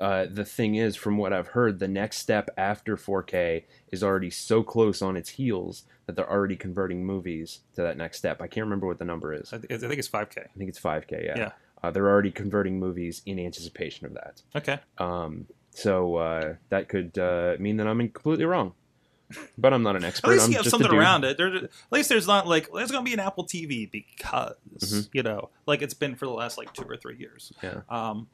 uh, the thing is, from what I've heard, the next step after 4K is already so close on its heels that they're already converting movies to that next step. I can't remember what the number is. I th- I think it's 5K. I think it's 5K. Yeah. Yeah. Uh, they're already converting movies in anticipation of that. Okay. Um, so uh, that could uh, mean that I'm completely wrong. But I'm not an [laughs] expert. At least I'm you have something around it. There, at least there's not like there's gonna be an Apple TV because Mhm. you know, like it's been for the last like two or three years. Yeah. Um,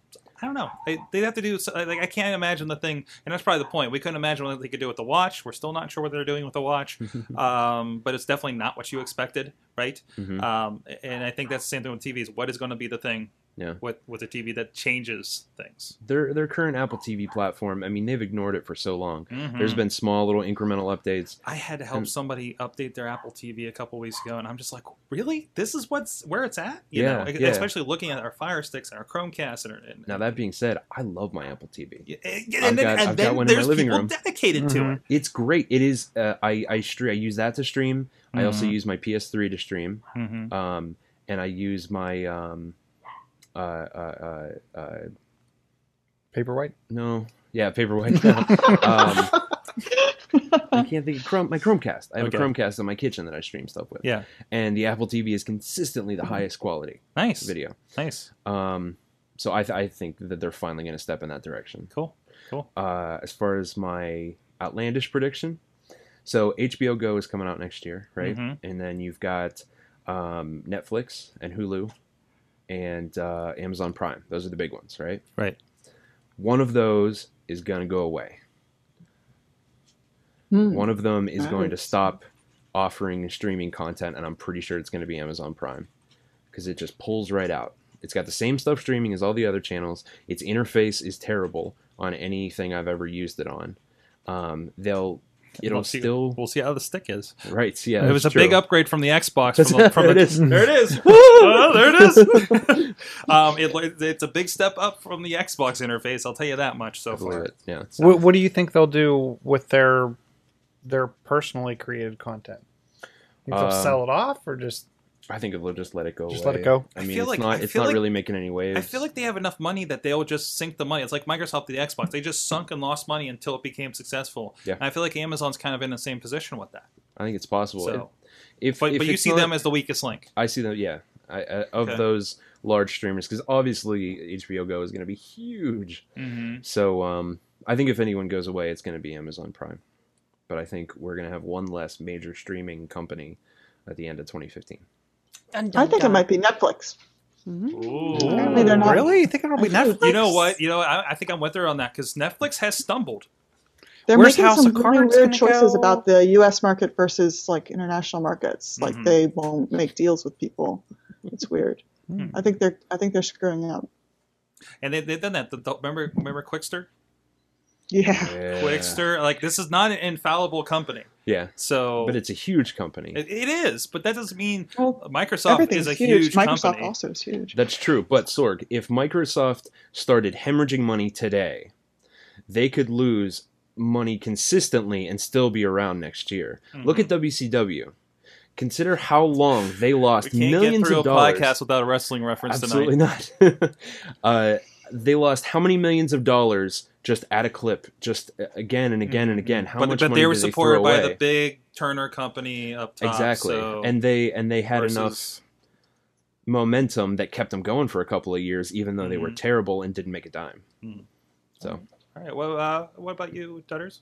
I don't know. They, they'd have to do so- like I can't imagine the thing, and that's probably the point. We couldn't imagine what they could do with the watch. We're still not sure what they're doing with the watch, [laughs] um, but it's definitely not what you expected, right? Mhm. Um, and I think that's the same thing with TVs. What is going to be the thing Yeah. with with a TV that changes things? Their their current Apple TV platform. I mean, they've ignored it for so long. Mhm. There's been small little incremental updates. I had to help And- somebody update their Apple TV a couple weeks ago, and I'm just like, really? This is what's where it's at? Yeah, know, yeah. especially looking at our Fire Sticks and our Chromecast and, and Now that being said, I love my Apple TV. Yeah, and, I've then, got- and then got one in my there's living people room. dedicated to Mhm. it. It's great. It is. Uh, I I stream. I use that to stream. I also Mhm. use my PS3 to stream. Mm-hmm. Um, and I use my um, uh, uh, uh, uh, Paperwhite. no, yeah, Paperwhite. [laughs] um, I can't think of Chrome. My Chromecast. I have Okay. a Chromecast in my kitchen that I stream stuff with. Yeah, And the Apple TV is consistently the highest quality nice, video. nice, Um, so I, th- I think that they're finally going to step in that direction. cool, cool. Uh, as far as my outlandish prediction. So HBO Go is coming out next year, right? Mhm. And then you've got um, Netflix and Hulu and uh, Amazon Prime. Those are the big ones, right? Right. One of those is going to go away. Hmm. One of them is going to stop offering streaming content, and I'm pretty sure it's going to be Amazon Prime because it just pulls right out. It's got the same stuff streaming as all the other channels. Its interface is terrible on anything I've ever used it on. Um, they'll it'll We'll see- still We'll see how the stick is. right. so Yeah, it was a that's big upgrade from the Xbox. From the, [laughs] from There the- it is. There it is. oh, [laughs] there it is. [laughs] um, it, it's a big step up from the Xbox interface. I'll tell you that much so I far. it. Yeah. so- What, what do you think they'll do with their their personally created content? Think they'll Um, sell it off or just I think they'll just let it go. Just let it go? I I mean, feel it's like- not it's feel not like- really making any waves. I feel like they have enough money that they'll just sink the money. It's like Microsoft, the Xbox. They just sunk and lost money until it became successful. Yeah. And I feel like Amazon's kind of in the same position with that. I think it's possible. So, if but, if but you see not- them as the weakest link. I see them. Yeah, I, I, of Okay. those large streamers, because obviously HBO Go is going to be huge. Mm-hmm. So um, I think if anyone goes away, it's going to be Amazon Prime. But I think we're going to have one less major streaming company at the end of 2015. Dun, I dun, think it might be Netflix. Apparently they're not- really? You think it'll be Netflix? You know what? You know, I, I think I'm with her on that because Netflix has stumbled. They're Where's making House some really weird choices go? about the U.S. market versus like international markets. Like Mhm. they won't make deals with people. It's weird. Hmm. I think they're I think they're screwing up. And they, they've done that. The, the- remember, remember Qwikster? Yeah. Yeah. Qwikster, like this is not an infallible company. Yeah, So but it's a huge company. it, it is, but that doesn't mean Well, Microsoft is a huge. huge, Microsoft company. also is huge. That's true. But Sorg, if Microsoft started hemorrhaging money today, they could lose money consistently and still be around next year. Look at WCW. Consider how long they lost Mm-hmm. We can't millions get through of a dollars. podcast without a wrestling reference Absolutely tonight. not. [laughs] uh, they lost how many millions of dollars just at a clip, just again and again and again? How but much but money they were did they supported by away? the big Turner company up top. exactly, so- and they and they had versus- enough momentum that kept them going for a couple of years, even though they were Mhm. terrible and didn't make a dime. Hmm. So All right. Well, uh, what about you, Dutters?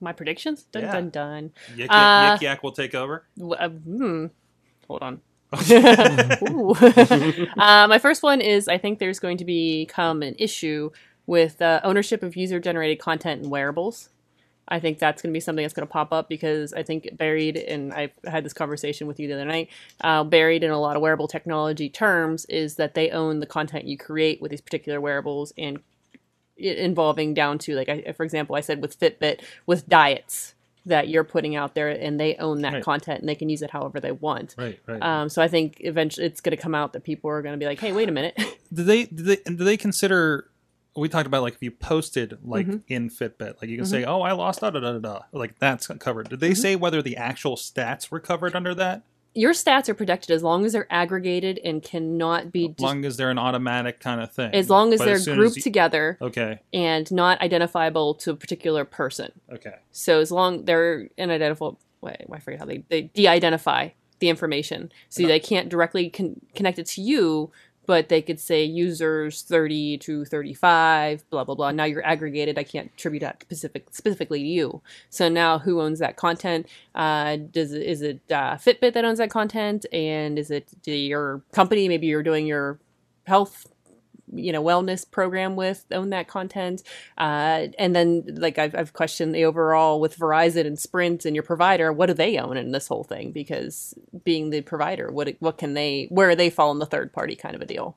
My predictions? Dun Yeah. dun dun. Yik, Yak, Uh, Yik Yak will take over. W- uh, hmm. Hold on. [laughs] [laughs] [laughs] Uh, my first one is I think there's going to become an issue with uh, ownership of user generated content and wearables. I think that's going to be something that's going to pop up because I think buried, and I had this conversation with you the other night, uh, buried in a lot of wearable technology terms is that they own the content you create with these particular wearables and involving down to like I, for example i said with fitbit with diets that you're putting out there and they own that Right. content and they can use it however they want Right. Right. um, so i think eventually it's going to come out that people are going to be like hey wait a minute [laughs] do they do they do they consider? We talked about like if you posted like Mhm. in Fitbit, like you can say, "Oh, I lost da da da da da," like that's covered. Did they say whether the actual stats were covered under that? your stats are protected as long as they're aggregated and cannot be As dis- long as they're an automatic kind of thing. as long as But they're soon grouped you- together Okay. and not identifiable to a particular person Okay. So as long they're an identifiable, wait, I forget how they they de-identify the information, so they can't directly con- connect it to you, but they could say users thirty to thirty-five, blah blah blah. Now you're aggregated. I can't attribute that specific specifically to you. So now who owns that content? Uh, does is it uh, Fitbit that owns that content, and is it your company? Maybe you're doing your health you know wellness program with own that content. Uh, and then like I've, I've questioned the overall with verizon and sprint and your provider what do they own in this whole thing? Because being the provider what what can they where are they fall in the third party kind of a deal?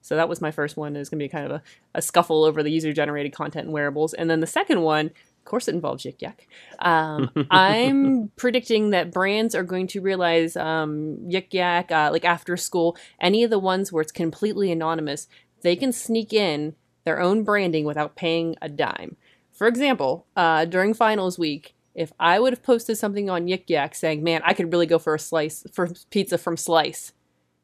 So that was my first one. It was going to be kind of a, a scuffle over the user generated content and wearables. And then the second one of course it involves yik yak. Um, [laughs] i'm predicting that brands are going to realize um, yik yak uh, like after school any of the ones where it's completely anonymous they can sneak in their own branding without paying a dime. For example, uh, during finals week, if I would have posted something on Yik Yak saying, "Man, I could really go for a slice for pizza from Slice,"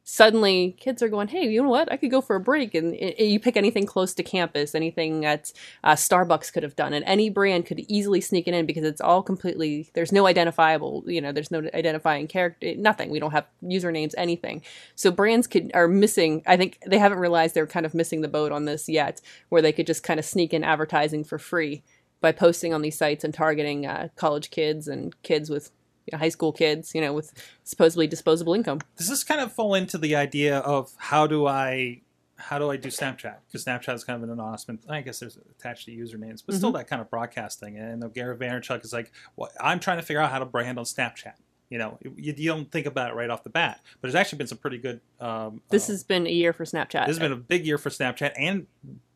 suddenly kids are going, "Hey, you know what? I could go for a break." And, you pick anything close to campus, anything that uh, Starbucks could have done, and any brand could easily sneak it in because it's all completely. There's no identifiable, you know, there's no identifying character, nothing. We don't have usernames, anything. So brands could are missing. I think they haven't realized they're kind of missing the boat on this yet, where they could just kind of sneak in advertising for free. by posting on these sites and targeting uh, college kids and kids with you know, high school kids, you know, with supposedly disposable income. Does this kind of fall into the idea of how do I how do I do Snapchat? Because Snapchat is kind of an announcement. I guess there's attached to usernames, but still that kind of broadcasting. And the Gary Vaynerchuk is like, well, I'm trying to figure out how to brand on Snapchat. You know, you, you don't think about it right off the bat, but there's actually been some pretty good. Um, This uh, has been a year for Snapchat. this has been a big year for Snapchat and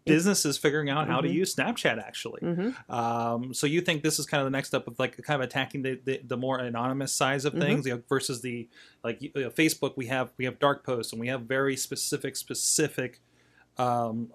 businesses figuring out how to Mhm. use Snapchat actually. hmm Um, so you think this is kind of the next step of like kind of attacking the, the, the more anonymous size of things you know, versus the like you know, Facebook. We have we have dark posts and we have very specific specific um,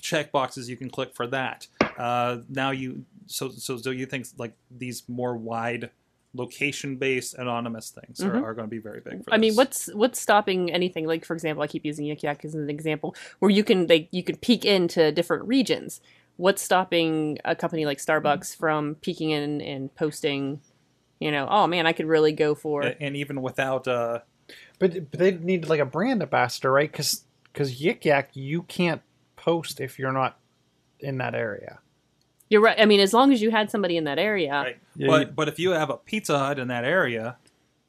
check boxes you can click for that. Uh, now you so so do you think like these more wide location based anonymous things Mhm. are, are going to be very big? For I mean, what's what's stopping anything? Like, for example, I keep using Yik Yak as an example, where you can they you can peek into different regions. What's stopping a company like Starbucks from peeking in and posting? You know, oh man, I could really go for. A- and even without uh, But, but they need like a brand ambassador, right? Because because Yik Yak, you can't post if you're not in that area. You're right. I mean, as long as you had somebody in that area, right. Yeah, but you- but if you have a Pizza Hut in that area,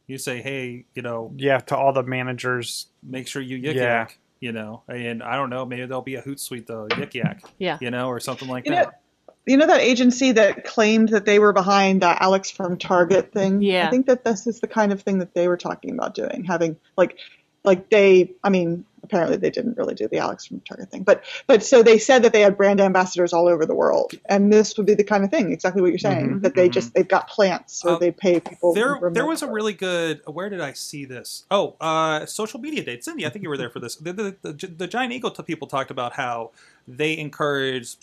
you say, hey, you know, Yeah, to all the managers. make sure you yik Yeah. yak, you know, and I don't know, maybe there'll be a Hootsuite the yik yak, yeah. you know, or something like You know, that. You know that agency that claimed that they were behind that Alex from Target thing? Yeah. I think that this is the kind of thing that they were talking about doing, having like like they I mean, apparently they didn't really do the Alex from Target thing. But but so they said that they had brand ambassadors all over the world. And this would be the kind of thing, exactly what you're saying. Mhm. That they Mhm. just they've got plants or Uh, they pay people There, there was a really good. Where did I see this? Oh, uh, social media date. Cindy, I think you were there for this. The, the, the, the Giant Eagle people talked about how they encourage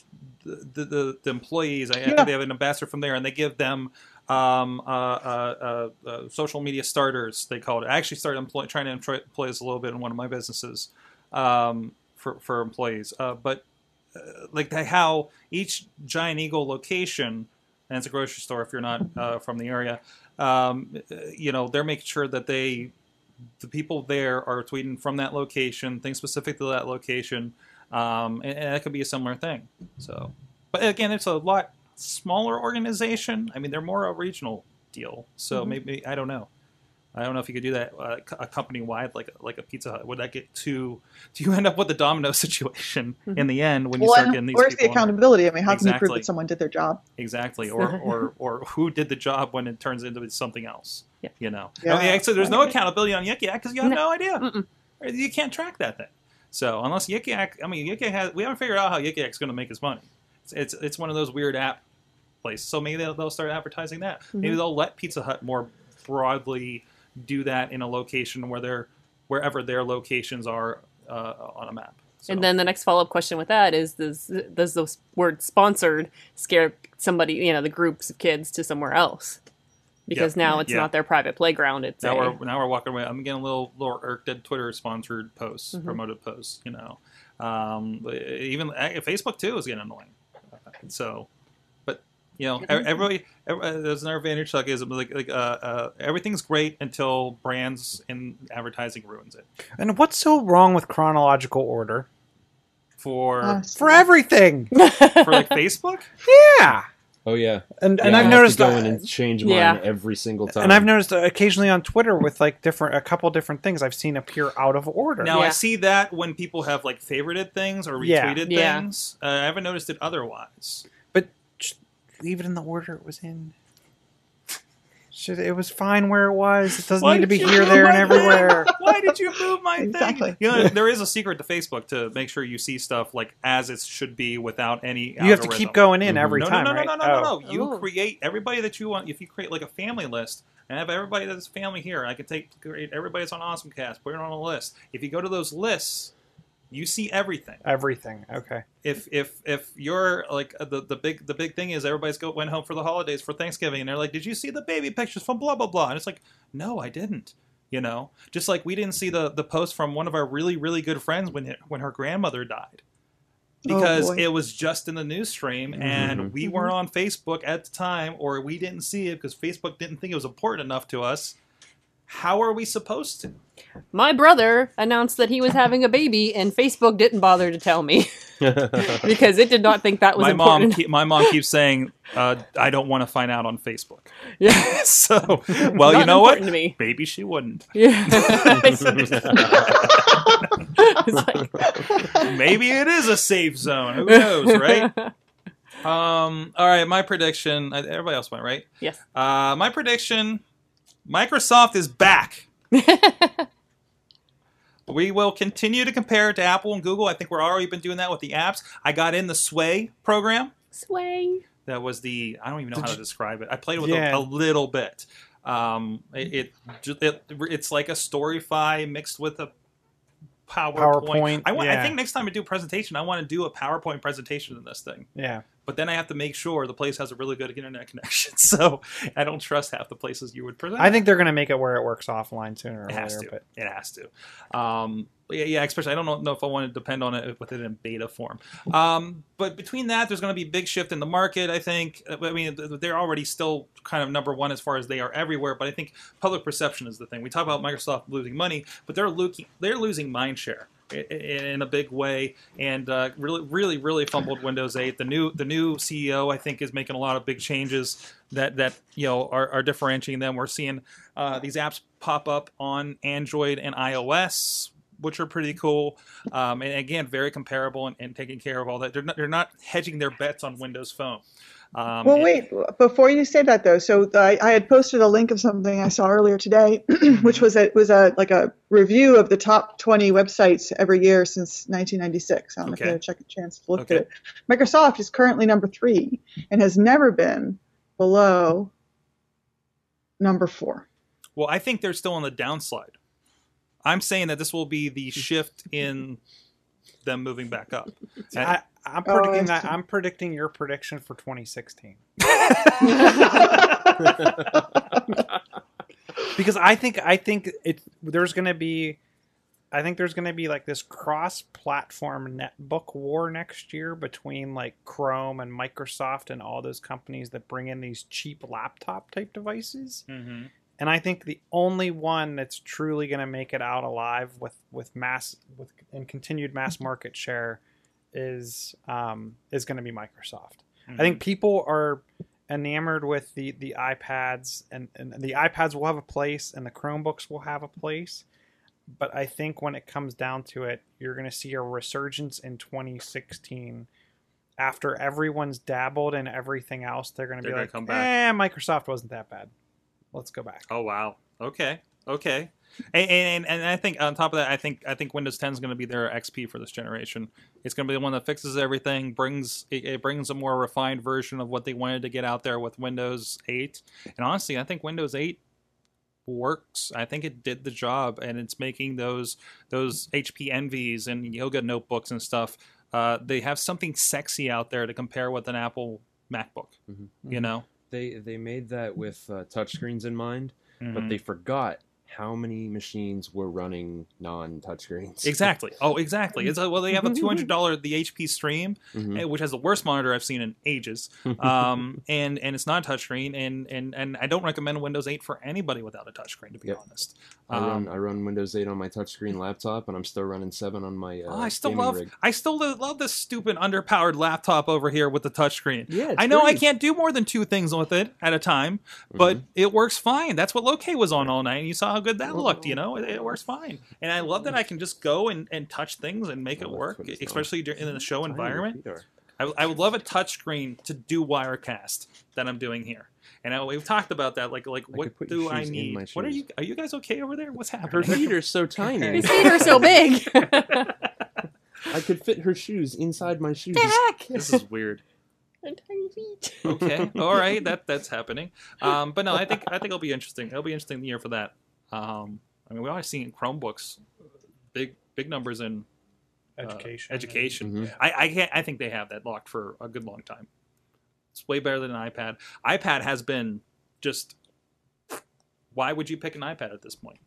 the, the, the, employees. I, I Yeah. they have an ambassador from there, and they give them um, uh, uh, uh, uh, social media starters. They called it. I actually started employ, trying to employ, this a little bit in one of my businesses um, for for employees. Uh, but uh, like the, how each Giant Eagle location, and it's a grocery store if you're not from the area, um, you know, they're making sure that they, the people there are tweeting from that location, things specific to that location, um, and, and that could be a similar thing. So, but again, it's a lot smaller organization. I mean, they're more a regional deal. So Mhm. maybe I don't know. I don't know if you could do that uh, a company wide, like like a Pizza Hut. Would that get too? Do you end up with the domino [laughs] situation in the end when you Well, start getting these where's the people? in there? accountability? I mean, how can you prove that someone did their job? Exactly, [laughs] or or or who did the job when it turns into something else? Yeah. You know, Yeah. I mean, so there's no accountability on Yik Yak because you have No. no, idea. Mm-mm. You can't track that thing. So unless Yik Yak, I mean, Yik Yak has we haven't figured out how Yik Yak's going to make his money. It's, it's it's one of those weird app places. So maybe they'll, they'll start advertising that. Maybe Mhm. they'll let Pizza Hut more broadly do that in a location where they're wherever their locations are uh, on a map. So- And then the next follow up question with that is does does the word sponsored scare somebody, you know, the groups of kids to somewhere else? Because Yeah. now it's not their private playground. It's now a, we're now we're walking away. I'm getting a little little irked at Twitter sponsored posts, Mhm. promoted posts. You know, um, even uh, Facebook too is getting annoying. Uh, So, you know, everybody, every, uh, there's another advantage. Chuck is like like uh, uh, everything's great until brands and advertising ruins it And what's so wrong with chronological order? for Honestly. For everything. [laughs] for like Facebook. Yeah. Oh yeah, And Yeah, and I I've have to noticed go in and change mine Yeah. every single time. and I've noticed uh, occasionally on Twitter with like different a couple different things I've seen appear out of order. Now I see that when people have like favorited things or retweeted Yeah. things. Uh, I haven't noticed it otherwise. But just leave it in the order it was in. Should, it was fine where it was. It doesn't Why need to did be you here, move there, and my everywhere. [laughs] Why did you move my Exactly. thing? You know, there is a secret to Facebook to make sure you see stuff like as it should be without any. You have to keep algorithm. going in Mhm. every No, time, no, no, right? no, no, no, Oh. no. You Oh. create everybody that you want. If you create like a family list and have everybody that's family here, I can take create everybody that's on AwesomeCast, put it on a list. If you go to those lists, you see everything. Everything. Okay. if if if you're like the the big the big thing is everybody's go went home for the holidays for Thanksgiving and they're like, did you see the baby pictures from blah blah blah? And it's like, no, I didn't. You know, just like we didn't see the the post from one of our really really good friends when it, when her grandmother died. Because Oh, it was just in the news stream and Mhm. we weren't on Facebook at the time or we didn't see it because Facebook didn't think it was important enough to us. How are we supposed to? My brother announced that he was having a baby, and Facebook didn't bother to tell me [laughs] because it did not think that was my mom, important. keep, my mom keeps saying, uh, "I don't want to find out on Facebook." yeah. [laughs] So, well, you know what? important to me. Maybe she wouldn't. Yeah. [laughs] Like- Maybe it is a safe zone. Who knows, right? Um. All right. My prediction. uh, Everybody else went right. yes. Uh, my prediction: Microsoft is back. [laughs] We will continue to compare it to Apple and Google. I think we're already been doing that with the apps. I got in the Sway program. Sway. That was the I don't even know Did how to describe it. I played with Yeah. it a, a little bit. Um, it, it, it it's like a Storify mixed with a PowerPoint. PowerPoint, I want. I think next time I do a presentation, I want to do a PowerPoint presentation in this thing. Yeah. But then I have to make sure the place has a really good internet [laughs] connection. So I don't trust half the places you would present. I think they're going to make it where it works offline sooner or it has later. to. But It has to. Um, yeah, yeah, especially I don't know, if I want to depend on it with it in beta form. Um, but between that, there's going to be a big shift in the market. I think. Uh, I mean, they're already still kind of number one as far as they are everywhere. But I think public perception is the thing. We talk about Microsoft losing money, but they're losing they're losing mind share in a big way, and uh, really, really, really fumbled Windows 8. The new the new CEO I think is making a lot of big changes that that you know are, are differentiating them. We're seeing uh, these apps pop up on Android and iOS, which are pretty cool. Um, and again, very comparable and, and taking care of all that. They're not, they're not hedging their bets on Windows Phone. Um, Well, wait, before you say that though, so I, I had posted a link of something I saw earlier today, [clears throat] which was a, was a like a review of the top 20 websites every year since 1996. I don't know if you had a check chance to look Okay. at it. Microsoft is currently number three and has never been below number four. Well, I think they're still on the downslide. I'm saying that this will be the shift in them moving back up. [laughs] And- I, I'm Oh, predicting that. I'm predicting your prediction for 2016 [laughs] [laughs] because I think I think it there's going to be I think there's going to be like this cross-platform netbook war next year between like Chrome and Microsoft and all those companies that bring in these cheap laptop type devices. Mhm. And I think the only one that's truly going to make it out alive with with mass with and continued mass market share is um, is going to be Microsoft. I think people are enamored with the the iPads and, and the iPads will have a place and the Chromebooks will have a place. But I think when it comes down to it, you're going to see a resurgence in 2016 after everyone's dabbled in everything else. They're going to be like. "Eh, Microsoft wasn't that bad. Let's go back." Oh wow. Okay. Okay. And, and and I think on top of that, I think I think Windows 10 is going to be their XP for this generation. It's going to be the one that fixes everything, brings it, it brings a more refined version of what they wanted to get out there with Windows 8. And honestly, I think Windows 8 works. I think it did the job, and it's making those those HP Envies and Yoga notebooks and stuff. Uh, they have something sexy out there to compare with an Apple MacBook. Mhm. You know, They they made that with uh, touchscreens in mind, Mhm. but they forgot how many machines were running non-touchscreens. Exactly. [laughs] Oh, exactly. It's like, well, they have a two hundred [laughs] dollar the HP Stream, Mhm. eh, which has the worst monitor I've seen in ages, [laughs] um, and and it's not a touchscreen, and and and I don't recommend Windows 8 for anybody without a touchscreen, to be Yep. honest. I run Um, I run Windows 8 on my touchscreen laptop, and I'm still running seven on my. Uh, oh, I still love rig. I still love this stupid underpowered laptop over here with the touchscreen. Yeah, I know I can't do more than two things with it at a time, but Mhm. it works fine. That's what Locate was on all night, and you saw how good that looked. You know, it, it works fine, and I love that I can just go and, and touch things and make Oh, it work, what it's on. especially in the show environment. I, I would love a touchscreen to do Wirecast that I'm doing here. And I, we've talked about that. Like, like I what could put your do I shoes need? my What are you? Are you guys okay over there? What's happening? [laughs] Her feet are so tiny. His feet are so big. [laughs] I could fit her shoes inside my shoes. Heck. this is weird. [laughs] Tiny feet. Okay, all right, that that's happening. Um, but no, I think I think it'll be interesting. It'll be interesting year for that. Um, I mean, we always seen Chromebooks, big big numbers in uh, Education. education. Mhm. I I, can't, I think they have that locked for a good long time. It's way better than an iPad. iPad has been just. Why would you pick an iPad at this point?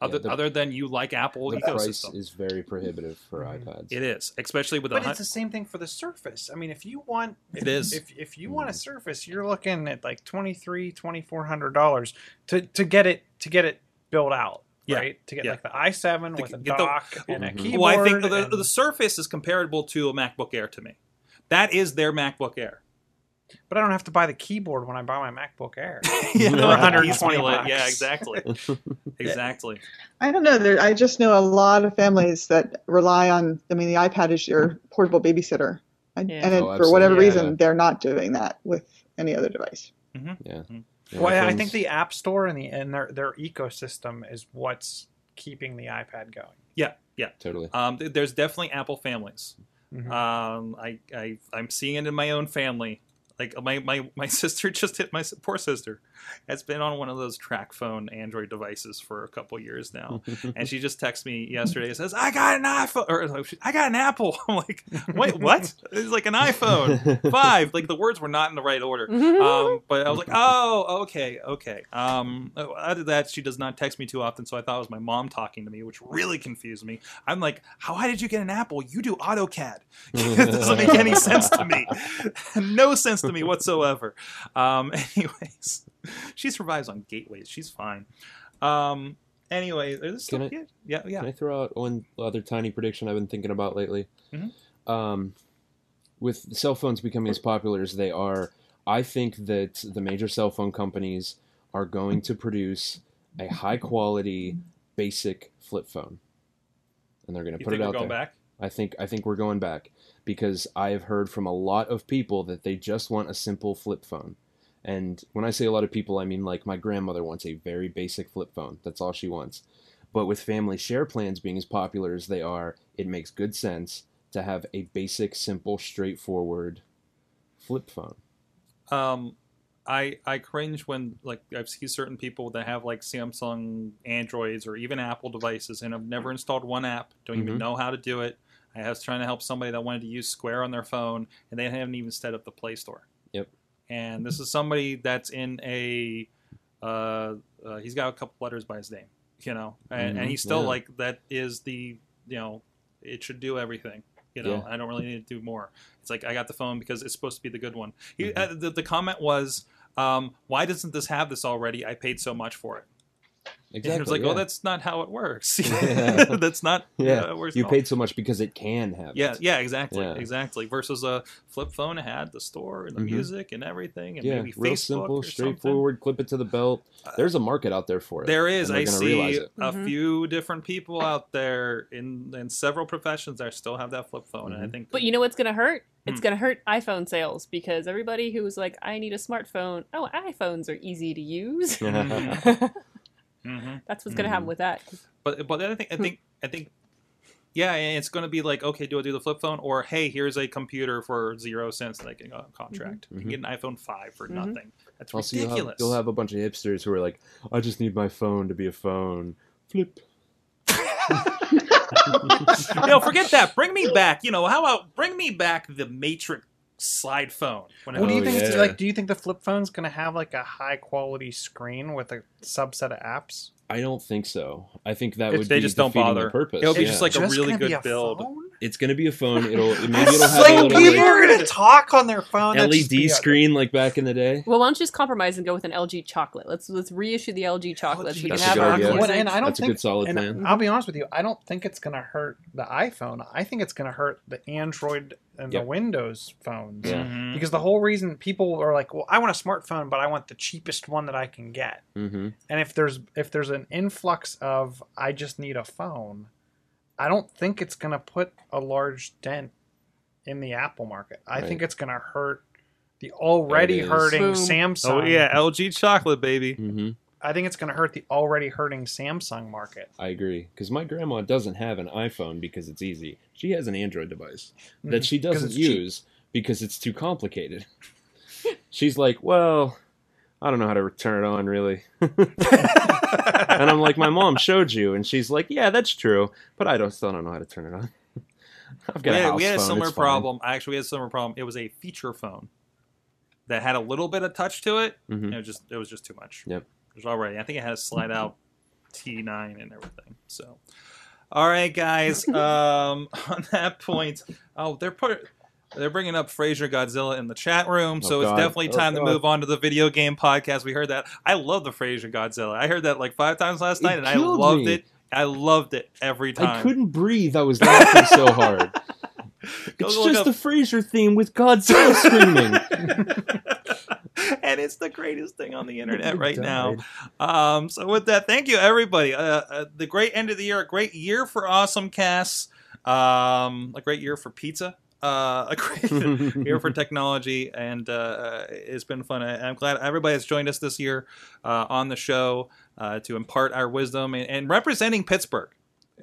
Other, the- other than you like Apple the price is very prohibitive for iPads. it is, especially with a But hun- it's the same thing for the Surface. I mean, if you want, It is. If if you want a Surface, you're looking at like twenty three, twenty four hundred dollars to to get it to get it built out. Yeah. Right to get Yeah. like the i7 To with a get the- dock and a Mhm. keyboard. well, I think the, and- the Surface is comparable to a MacBook Air to me. That is their MacBook Air. But I don't have to buy the keyboard when I buy my MacBook Air. [laughs] [laughs] Yeah, For 120 piecemeal. [laughs] Yeah, exactly, exactly. I don't know. There, I just know a lot of families that rely on. I mean, the iPad is your portable babysitter, and, Yeah. and it, Oh, for whatever absolutely. reason, Yeah. they're not doing that with any other device. Yeah. Yeah, Well, I think the App Store and the and their their ecosystem is what's keeping the iPad going. Yeah, yeah. totally. Um, th- there's definitely Apple families. Mhm. Um, I, I, I'm seeing it in my own family. Like my, my, my [laughs] sister just hit my poor sister. Has been on one of those TracFone Android devices for a couple years now, [laughs] and she just texted me yesterday and says, "I got an iPhone," or like, I got an Apple. [laughs] I'm like, "Wait, what?" It's like an iPhone five. Like the words were not in the right order. Um, but I was like, "Oh, okay, okay." Um, out of that, she does not text me too often, so I thought it was my mom talking to me, which really confused me. I'm like, "How? Why did you get an Apple? You do AutoCAD." it doesn't make any sense to me. no sense to me whatsoever. Um, [laughs] anyways, she survives on gateways. She's fine. Um, anyway, is this Can still, I- yeah, yeah, Can. I throw out one other tiny prediction I've been thinking about lately? Mhm. Um, with cell phones becoming as popular as they are, I think that the major cell phone companies are going to produce a high quality basic flip phone, and they're going to You put it out there. back? I think I think we're going back because I have heard from a lot of people that they just want a simple flip phone. And when I say a lot of people, I mean like my grandmother wants a very basic flip phone. That's all she wants. But with family share plans being as popular as they are, it makes good sense to have a basic, simple, straightforward flip phone. Um, I I cringe when like I've seen certain people that have like Samsung Androids or even Apple devices and have never installed one app, don't even Mhm. know how to do it. I was trying to help somebody that wanted to use Square on their phone and they haven't even set up the Play Store. Yep. And this is somebody that's in a uh, uh, he's got a couple letters by his name, you know, and, and Mhm, he's still yeah. like that is the you know it should do everything. You know, Yeah. I don't really need to do more. It's like I got the phone because it's supposed to be the good one. He, Mhm. uh, the, the comment was, um, "Why doesn't this have this already? I paid so much for it." And Exactly. he was like, yeah. "Well, that's not how it works. [laughs] Yeah. [laughs] that's not yeah. how it works you at all." paid so much because it can have Yeah, yeah, exactly, Yeah. exactly. Versus a flip phone had the store and the Mhm. music and everything, and Yeah, maybe real Facebook simple, or something. straightforward. Clip it to the belt. There's a market out there for it. There is. I see realize it. a Mhm. few different people out there in in several professions that still have that flip phone, and I Mhm. think. But you know what's going to hurt? It's Hmm. going to hurt iPhone sales because everybody who's like, I need a smartphone. Oh, iPhones are easy to use. [laughs] Mhm. That's what's going to happen Mhm. with that. But but I think I think I think yeah, and it's going to be like okay, do I do the flip phone or hey, here's a computer for zero cents that I can uh, contract. You can get an iPhone five for Mhm. nothing. That's Also, you'll ridiculous. have, you'll have a bunch of hipsters who are like, I just need my phone to be a phone. Flip. [laughs] you know, forget that. Bring me back. You know, how about bring me back the Matrix slide phone? When What do you Oh, think? it's oh, yeah. Like, do you think the flip phone's going to have like a high quality screen with a subset of apps? I don't think so. I think that It's- would they be just don't bother. The purpose. It'll be yeah. just like a really good build. phone? It's gonna be a phone. It'll [laughs] maybe it'll have like a little people like, are going to talk on their phone. LED the- screen like back in the day. Well, why don't you just compromise and go with an LG chocolate? Let's let's reissue the LG chocolates. LG we can That's have a good our idea. Well, and I don't That's a think, good solid and plan. I'll be honest with you, I don't think it's going to hurt the iPhone. I think it's going to hurt the Android and Yep. the Windows phones. Yeah. Mhm. Because the whole reason people are like, "Well, I want a smartphone, but I want the cheapest one that I can get." Mm-hmm. And if there's if there's an influx of I just need a phone, I don't think it's going to put a large dent in the Apple market. I Right. think it's going to hurt the already hurting Boom. Samsung. Oh yeah, LG chocolate baby. Mm-hmm. I think it's going to hurt the already hurting Samsung market. I agree. Because my grandma doesn't have an iPhone because it's easy. She has an Android device that she Mm-hmm. 'Cause doesn't it's cheap. use because it's too complicated. [laughs] She's like, well, I don't know how to turn it on really. [laughs] [laughs] and I'm like, my mom showed you, and she's like, yeah, that's true, but I don't still don't know how to turn it on. [laughs] I've got we a had, house we had a similar it's fine. problem. Actually, we had a similar problem. It was a feature phone that had a little bit of touch to it. Mhm. It was just it was just too much. Yep. It was already. I think it had a slide out T9 and everything. So, all right, guys. [laughs] um, [laughs] on that point, oh, they're put. They're bringing up Frasier Godzilla in the chat room, so Oh, it's God. definitely Oh, time to move on to the video game podcast. We heard that. I love the Frasier Godzilla. I heard that like five times last It night, and I loved me. it. I loved it every time. I couldn't breathe. I was laughing so hard. [laughs] It's just up- the Frasier theme with Godzilla screaming. [laughs] and it's the greatest thing on the internet [laughs] right now. Um, so with that, thank you everybody. Uh, uh, the great end of the year, a great year for awesome casts, um, a great year for pizza. Uh, [laughs] a great [laughs] year for technology, and uh, it's been fun. I'm glad everybody has joined us this year uh, on the show uh, to impart our wisdom and, and representing Pittsburgh.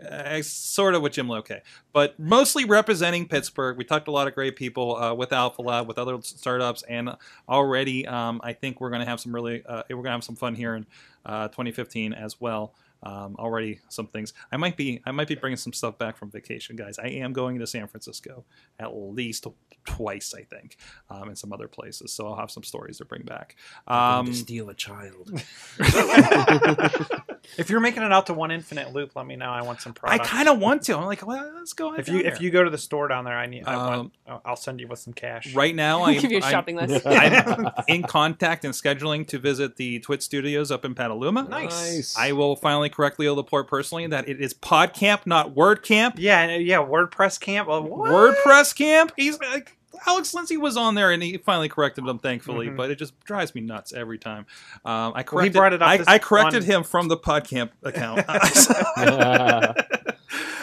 Uh, sort of with Jim Loke, but mostly representing Pittsburgh. We talked to a lot of great people uh, with AlphaLab, with other startups, and already um, I think we're going to have some really uh, we're going to have some fun here in uh, 2015 as well. Um, already some things. I might be I might be bringing some stuff back from vacation, guys. I am going to San Francisco at least twice, I think, um, and some other places. So I'll have some stories to bring back. Um, to steal a child. [laughs] [laughs] [laughs] If you're making it out to one infinite loop, let me know. I want some products. I products. kind of want to. I'm like, well, let's go. If you there. if you go to the store down there, I need. I Um, want. I'll- I'll send you with some cash. right now, I Give you a I'm- shopping list. [laughs] I'm in contact and scheduling to visit the TWiT Studios up in Petaluma. Nice. I will finally correctly Leo Laporte personally that it is PodCamp, not WordCamp. Yeah, and, uh, yeah. WordPress camp. Well, what? WordPress Camp. He's like Alex Lindsay was on there and he finally corrected him, thankfully. Mhm. But it just drives me nuts every time. Um, I Well, he corrected. brought it up I, I corrected him from the PodCamp account. [laughs]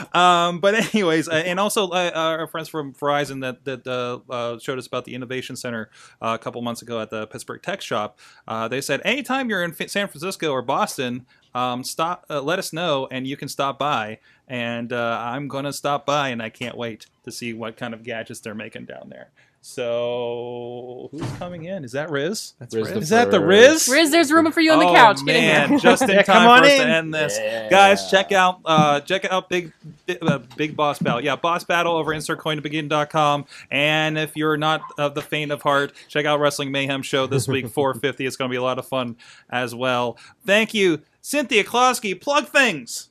[laughs] um, but anyways, uh, and also uh, our friends from Verizon that that uh, uh, showed us about the innovation center uh, a couple months ago at the Pittsburgh Tech Shop. Uh, they said anytime you're in San Francisco or Boston, um, stop, uh, let us know, and you can stop by. And uh, I'm gonna stop by, and I can't wait to see what kind of gadgets they're making down there. So who's coming in? Is that Riz? That's Riz right. the Is that the. Riz? Riz, there's room for you on the Oh, couch. Get in man, here. just in [laughs] Yeah, time for us in. to end this. Yeah. Guys, check out uh, check out Big Big, uh, Big Boss Battle. Yeah, Boss Battle over insertcointobegin.com. And if you're not of the faint of heart, check out Wrestling Mayhem Show this week, [laughs] 450. It's going to be a lot of fun as well. Thank you, Cynthia Closkey. Plug things.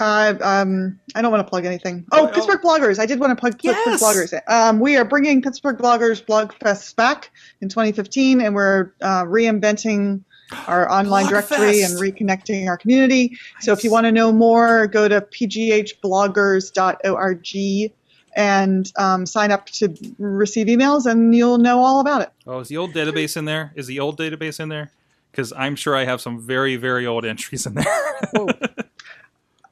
Uh, um, I don't want to plug anything. Oh, Oh, Pittsburgh Bloggers. I did want to plug Pittsburgh Bloggers. Um, we are bringing Pittsburgh Bloggers Blog Fest back in 2015, and we're uh, reinventing our online Blog directory Fest. and reconnecting our community. So if you want to know more, go to pghbloggers.org and um, sign up to receive emails, and you'll know all about it. Oh, is the old database in there? Is the old database in there? Because I'm sure I have some very, very old entries in there. [laughs]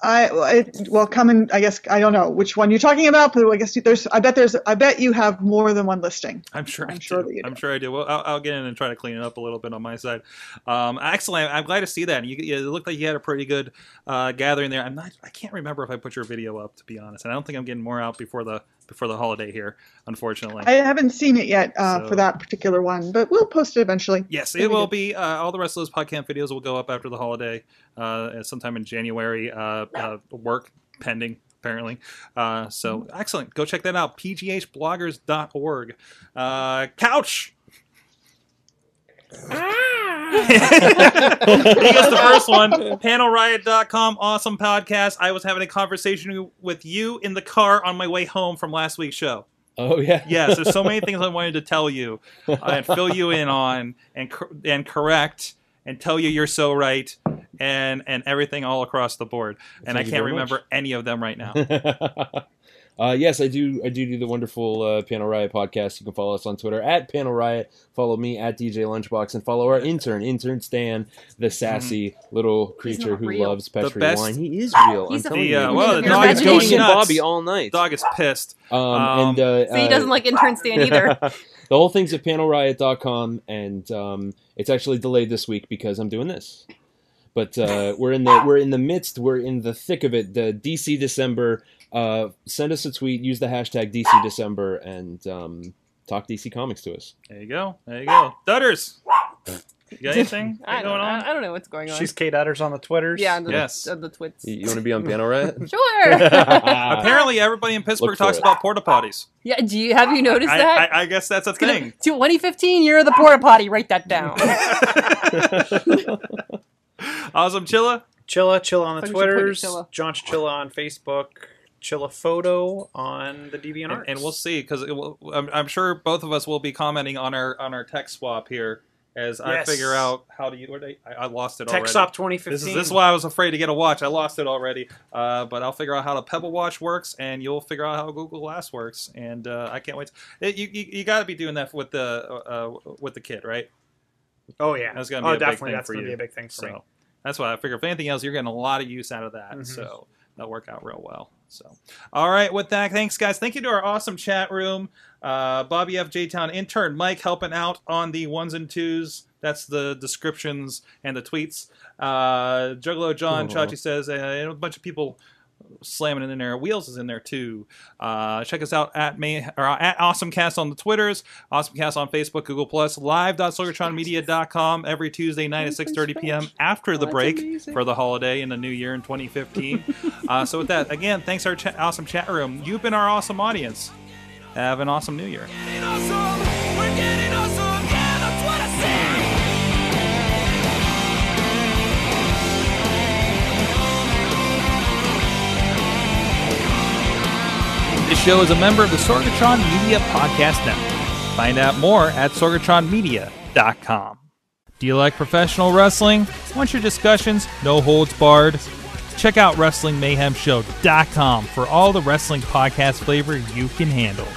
I it, well, come and I guess I don't know which one you're talking about, but I guess there's. I bet there's. I bet you have more than one listing. I'm sure. I'm I sure do. that you I'm sure I do. Well, I'll, I'll get in and try to clean it up a little bit on my side. Um, excellent. I'm glad to see that. You, you, it looked like you had a pretty good uh, gathering there. I'm not. I can't remember if I put your video up to be honest, and I don't think I'm getting more out before the before the holiday here. Unfortunately. I haven't seen it yet uh, So- for that particular one, but we'll post it eventually. Yes, Very it will be. Uh, all the rest of those podcast videos will go up after the holiday, uh, sometime in January. Uh, uh, work pending, apparently. Uh, so excellent. Go check that out. pghbloggers.org. Uh, couch. Here's the [laughs] first one. Panelriot.com. Awesome podcast. I was having a conversation with you in the car on my way home from last week's show. Oh yeah. Yes, there's so many things I wanted to tell you uh, and fill you in on and and correct and tell you you're so right and and everything all across the board. And I Thank can't very much. remember any of them right now. [laughs] uh, yes, I do. I do do the wonderful uh, Panel Riot podcast. You can follow us on Twitter at Panel Riot. Follow me at DJ Lunchbox, and follow our intern, intern Stan, the sassy little creature who real. loves Petri Mm-hmm. best- wine. He is real. He's I'm a- telling The, you. uh, well, the You're dog is going Going and nuts. Bobby all night. Dog is pissed. Um, Um, and uh, So he uh, doesn't like intern Stan either. [laughs] the whole thing's at panelriot.com, and um, it's actually delayed this week because I'm doing this. But uh, we're in the we're in the midst, we're in the thick of it. The DC December. Uh, send us a tweet. Use the hashtag DC December and um, talk DC Comics to us. There you go. There you go. Dutters. You got [laughs] anything I going don't, on? I, I don't know what's going on. She's Kate Utters on the Twitters. yeah, the, Yes. the, the twits. You, want to be on Panel Riot? [laughs] Sure. [laughs] Apparently, everybody in Pittsburgh for talks it. about porta potties. yeah. Do you have you noticed I, that? I, I guess that's a It's gonna- thing. 2015, year of the porta potty. Write that down. awesome, Chilla. Chilla, Chilla on the Thought you Twitters, Chilla. John Chilla on Facebook, Chilla Photo on the DeviantArt. and, and we'll see because I'm, I'm sure both of us will be commenting on our on our text swap here as I figure out how to use. What I, I lost it already. Tech already. Stop 2015. This is this is why I was afraid to get a watch. I lost it already, uh, but I'll figure out how the Pebble Watch works, and you'll figure out how Google Glass works. And uh, I can't wait. It, you you, you got to be doing that with the uh, with the kid, right? Oh yeah, That's gonna be oh, a big definitely. thing that's for gonna you. be a big thing for me. That's why I figure. If anything else, you're getting a lot of use out of that. Mhm. So that'll work out real well. So, all right. With that, thanks guys. Thank you to our awesome chat room. Uh, Bobby F. J. Town intern Mike helping out on the ones and twos. That's the descriptions and the tweets. Uh, Juggalo John Chachi says, uh, and a bunch of people slamming it in there. Wheels is in there too. Uh, check us out at May or at AwesomeCast on the Twitters, AwesomeCast on Facebook, Google Plus, live.sorgatronmedia.com every Tuesday night at 6:30 p.m. after the break for the holiday in the new year in 2015. [laughs] uh, so with that, again, thanks our cha- awesome chat room. You've been our awesome audience. Have an awesome new year. This show is a member of the Sorgatron Media Podcast Network. Find out more at sorgatronmedia.com. Do you like professional wrestling? Want your discussions no holds barred? Check out WrestlingMayhemShow.com for all the wrestling podcast flavor you can handle.